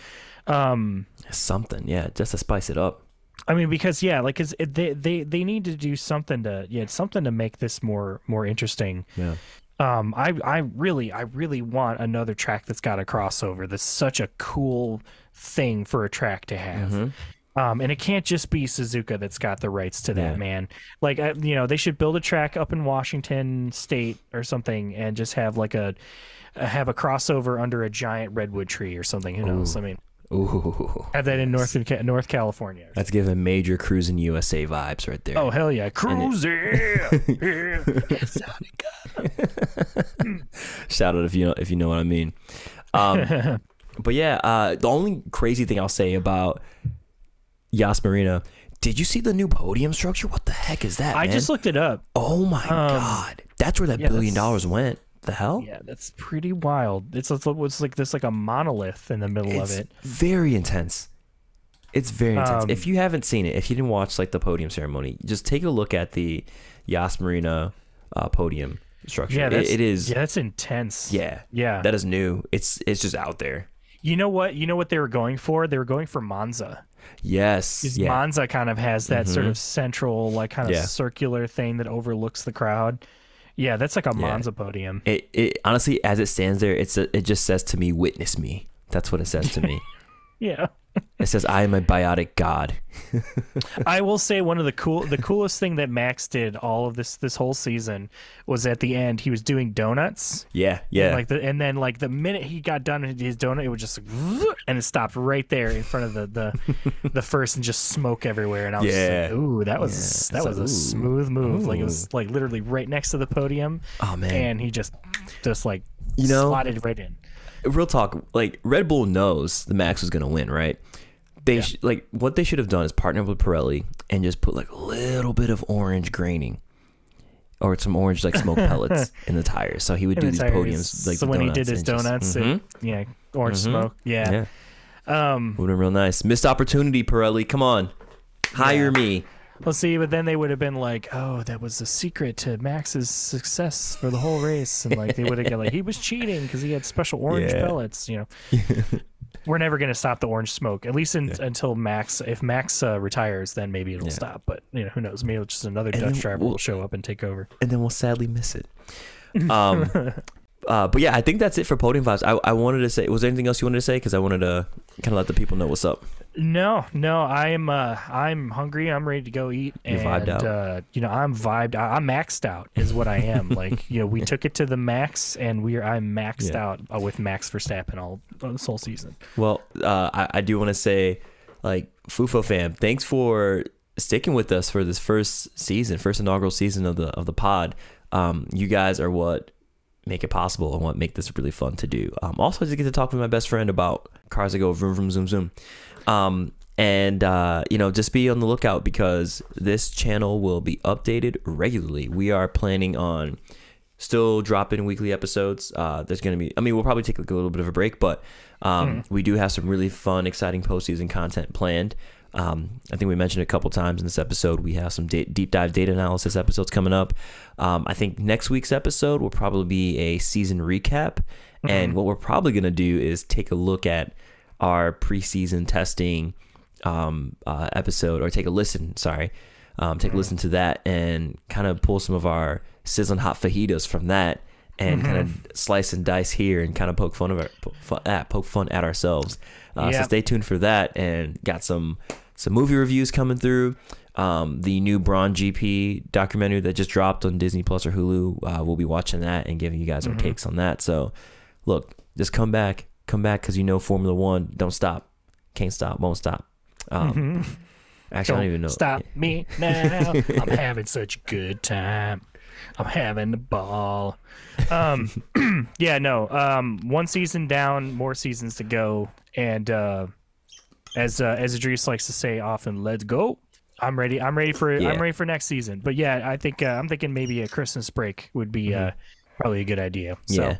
um
Something, yeah, just to spice it up.
I mean, because yeah, like 'cause it, they they they need to do something to yeah something to make this more more interesting.
Yeah.
Um, I I really I really want another track that's got a crossover. That's such a cool thing for a track to have. Um, and it can't just be Suzuka that's got the rights to that,
Yeah.
man. Like, uh, you know, they should build a track up in Washington State or something, and just have like a have a crossover under a giant redwood tree or something. Who knows? I mean,
Ooh,
have that in North North California.
that's giving major Cruis'n USA vibes right there.
Oh hell yeah, cruising! Yeah.
Shout out if you know if you know what I mean. Um, but yeah, uh, the only crazy thing I'll say about Yas Marina, did you see the new podium structure? What the heck is that?
I
man?
just looked it up.
Oh my god, that's where that
yeah,
billion dollars went. The hell?
Yeah, that's pretty wild. It's it's, it's like this like a monolith in the middle
it's
of it.
very intense. It's very intense.
Um,
if you haven't seen it, if you didn't watch like the podium ceremony, just take a look at the Yas Marina uh, podium structure.
Yeah,
It- it is.
Yeah, that's intense.
Yeah,
yeah.
that is new. It's it's just out there.
you know what? You know what they were going for? They were going for Monza.
Yes. Yeah.
Monza kind of has that sort of central, like kind of
Yeah.
circular thing that overlooks the crowd. Yeah, that's like a Monza podium.
It, it honestly, as it stands there, it's a, it just says to me, "Witness me." That's what it says to me.
Yeah.
It says, "I am a biotic god."
I will say one of the cool the coolest thing that Max did all of this this whole season was at the end he was doing donuts.
Yeah, yeah.
Like the and then like the minute he got done with his donut, it was just like, and it stopped right there in front of the the, the first and just smoke everywhere. And I was just
Yeah.
like, ooh, that was
Yeah,
that was a
like, ooh.
smooth move. Like it was like literally right next to the podium.
Oh, man.
And he just just like
You know-
slotted right in.
Real talk. Like Red Bull knows the Max was gonna win, right? They sh- like what they should have done is partner with Pirelli and just put like a little bit of orange graining. Or some orange like smoke pellets in the tires, so he would do
the
these
tires.
podiums like
so when he did his
just-
donuts, it-
Mhm.
yeah, orange smoke, yeah.
yeah,
Um,
would have been real nice. Missed opportunity, Pirelli. Come on, hire me.
Well, see, but then they would have been like, "Oh, that was the secret to Max's success for the whole race," and like they would have got like he was cheating because he had special orange
Yeah.
pellets. You know, we're never gonna stop the orange smoke at least in, until Max. If Max uh, retires, then maybe it'll stop. But you know, who knows? Maybe just another Dutch driver
we'll-
will show up and take over.
and then we'll sadly miss it. Um, uh, but yeah, I think that's it for podium vibes. I, I wanted to say, was there anything else you wanted to say? Because I wanted to kind of let the people know what's up.
No, no, I'm uh, I'm hungry. I'm ready to go eat.
You're
and,
vibed out.
Uh, you know, I'm vibed. I, I'm maxed out, is what I am. like, you know, we took it to the max, and we are. I'm maxed
Yeah.
out uh, with Max Verstappen all uh, this whole season.
Well, uh, I, I do want to say, like, FOOFO fam, thanks for sticking with us for this first season, first inaugural season of the of the pod. Um, you guys are what make it possible and what make this really fun to do. Um, also, I just get to talk with my best friend about cars that go vroom vroom zoom zoom. Um, and uh, you know, just be on the lookout because this channel will be updated regularly. We are planning on still dropping weekly episodes. Uh, there's going to be, I mean, we'll probably take like a little bit of a break, but um, we do have some really fun, exciting postseason content planned. Um, I think we mentioned a couple times in this episode. We have some da- deep dive data analysis episodes coming up. Um, I think next week's episode will probably be a season recap. And what we're probably going to do is take a look at our preseason testing um, uh, episode or take a listen, sorry, um, take a listen to that and kind of pull some of our sizzling hot fajitas from that and kind of slice and dice here and kind of poke fun of our, poke fun at, poke fun at ourselves. Uh, So stay tuned for that and got some some movie reviews coming through. Um, the new Brawn GP documentary that just dropped on Disney Plus or Hulu, uh, we'll be watching that and giving you guys our takes on that. So, look, just come back, come back because you know Formula One don't stop, can't stop, won't stop. Um, Actually, I don't even know.
Stop me now. I'm having such a good time. I'm having the ball. Um, yeah, no. Um, one season down, more seasons to go, and uh, as uh, as Iddris likes to say often, let's go. I'm ready. I'm ready for.
Yeah.
I'm ready for next season. But yeah, I think uh, I'm thinking maybe a Christmas break would be uh, probably a good idea. So,
Mm-hmm. yeah.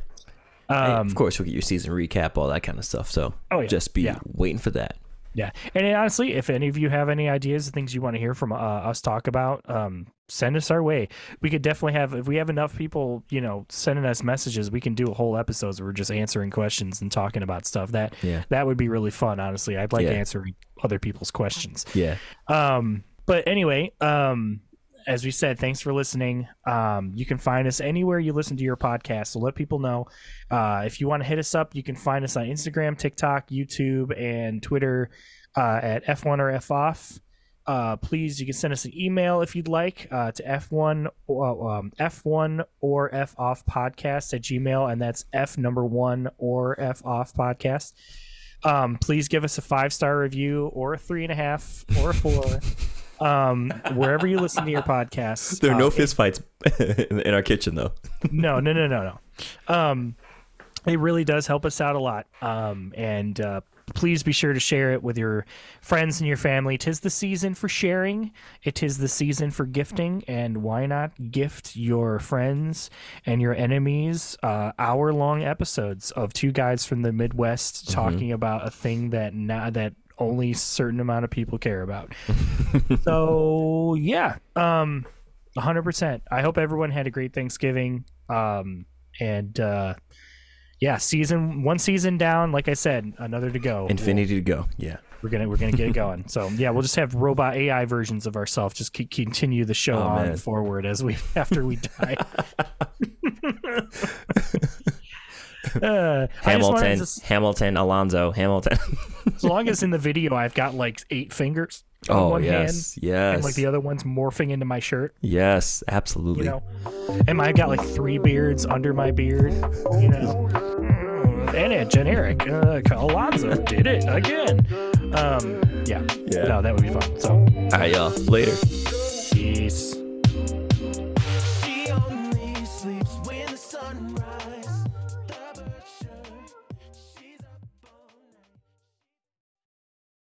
Um,
of course, we'll get your season recap, all that kind of stuff. So,
Oh, yeah.
just be
Yeah.
waiting for that.
Yeah, and honestly, if any of you have any ideas, things you want to hear from uh, us talk about, um, send us our way. We could definitely have if we have enough people, you know, sending us messages. We can do a whole episodes where we're just answering questions and talking about stuff. That
Yeah.
that would be really fun. Honestly, I'd like
Yeah.
answering other people's questions.
Yeah.
Um, but anyway, um, as we said, thanks for listening. Um, you can find us anywhere you listen to your podcast. So let people know. Uh, if you want to hit us up, you can find us on Instagram, TikTok, YouTube, and Twitter. uh, at F1 or F off. Uh, please, you can send us an email if you'd like uh, to F1 or um, F1 or F off podcast at Gmail, and that's F number one or F off podcast. Um, please give us a five star review or a three and a half or a four. um, wherever you listen to your podcasts.
There are no
Uh,
fist fights in our kitchen, though.
no, no, no, no, no. Um, it really does help us out a lot. Um, and uh, please be sure to share it with your friends and your family. Tis the season for sharing. It is the season for gifting, and why not gift your friends and your enemies uh, hour-long episodes of two guys from the Midwest talking about a thing that na- that only certain amount of people care about. so yeah, um, 100%. I hope everyone had a great Thanksgiving. Um, and uh, yeah, season one season down. Like I said, another to go.
Infinity to go. Yeah.
We're gonna we're gonna get it going. So yeah, we'll just have robot AI versions of ourselves. Just keep, continue the show
Oh,
on
man.
forward as we after we die. Uh,
Hamilton,
to
Hamilton, Alonso, Hamilton.
As long as in the video I've got like eight fingers on
oh
one
yes,
hand,
yes,
and like the other one's morphing into my shirt.
yes, absolutely.
you know and I've got like three beards under my beard you know Mm, and a generic uh, Alonso did it again um yeah
Yeah.
no that would be fun so
All right, y'all. Later.
peace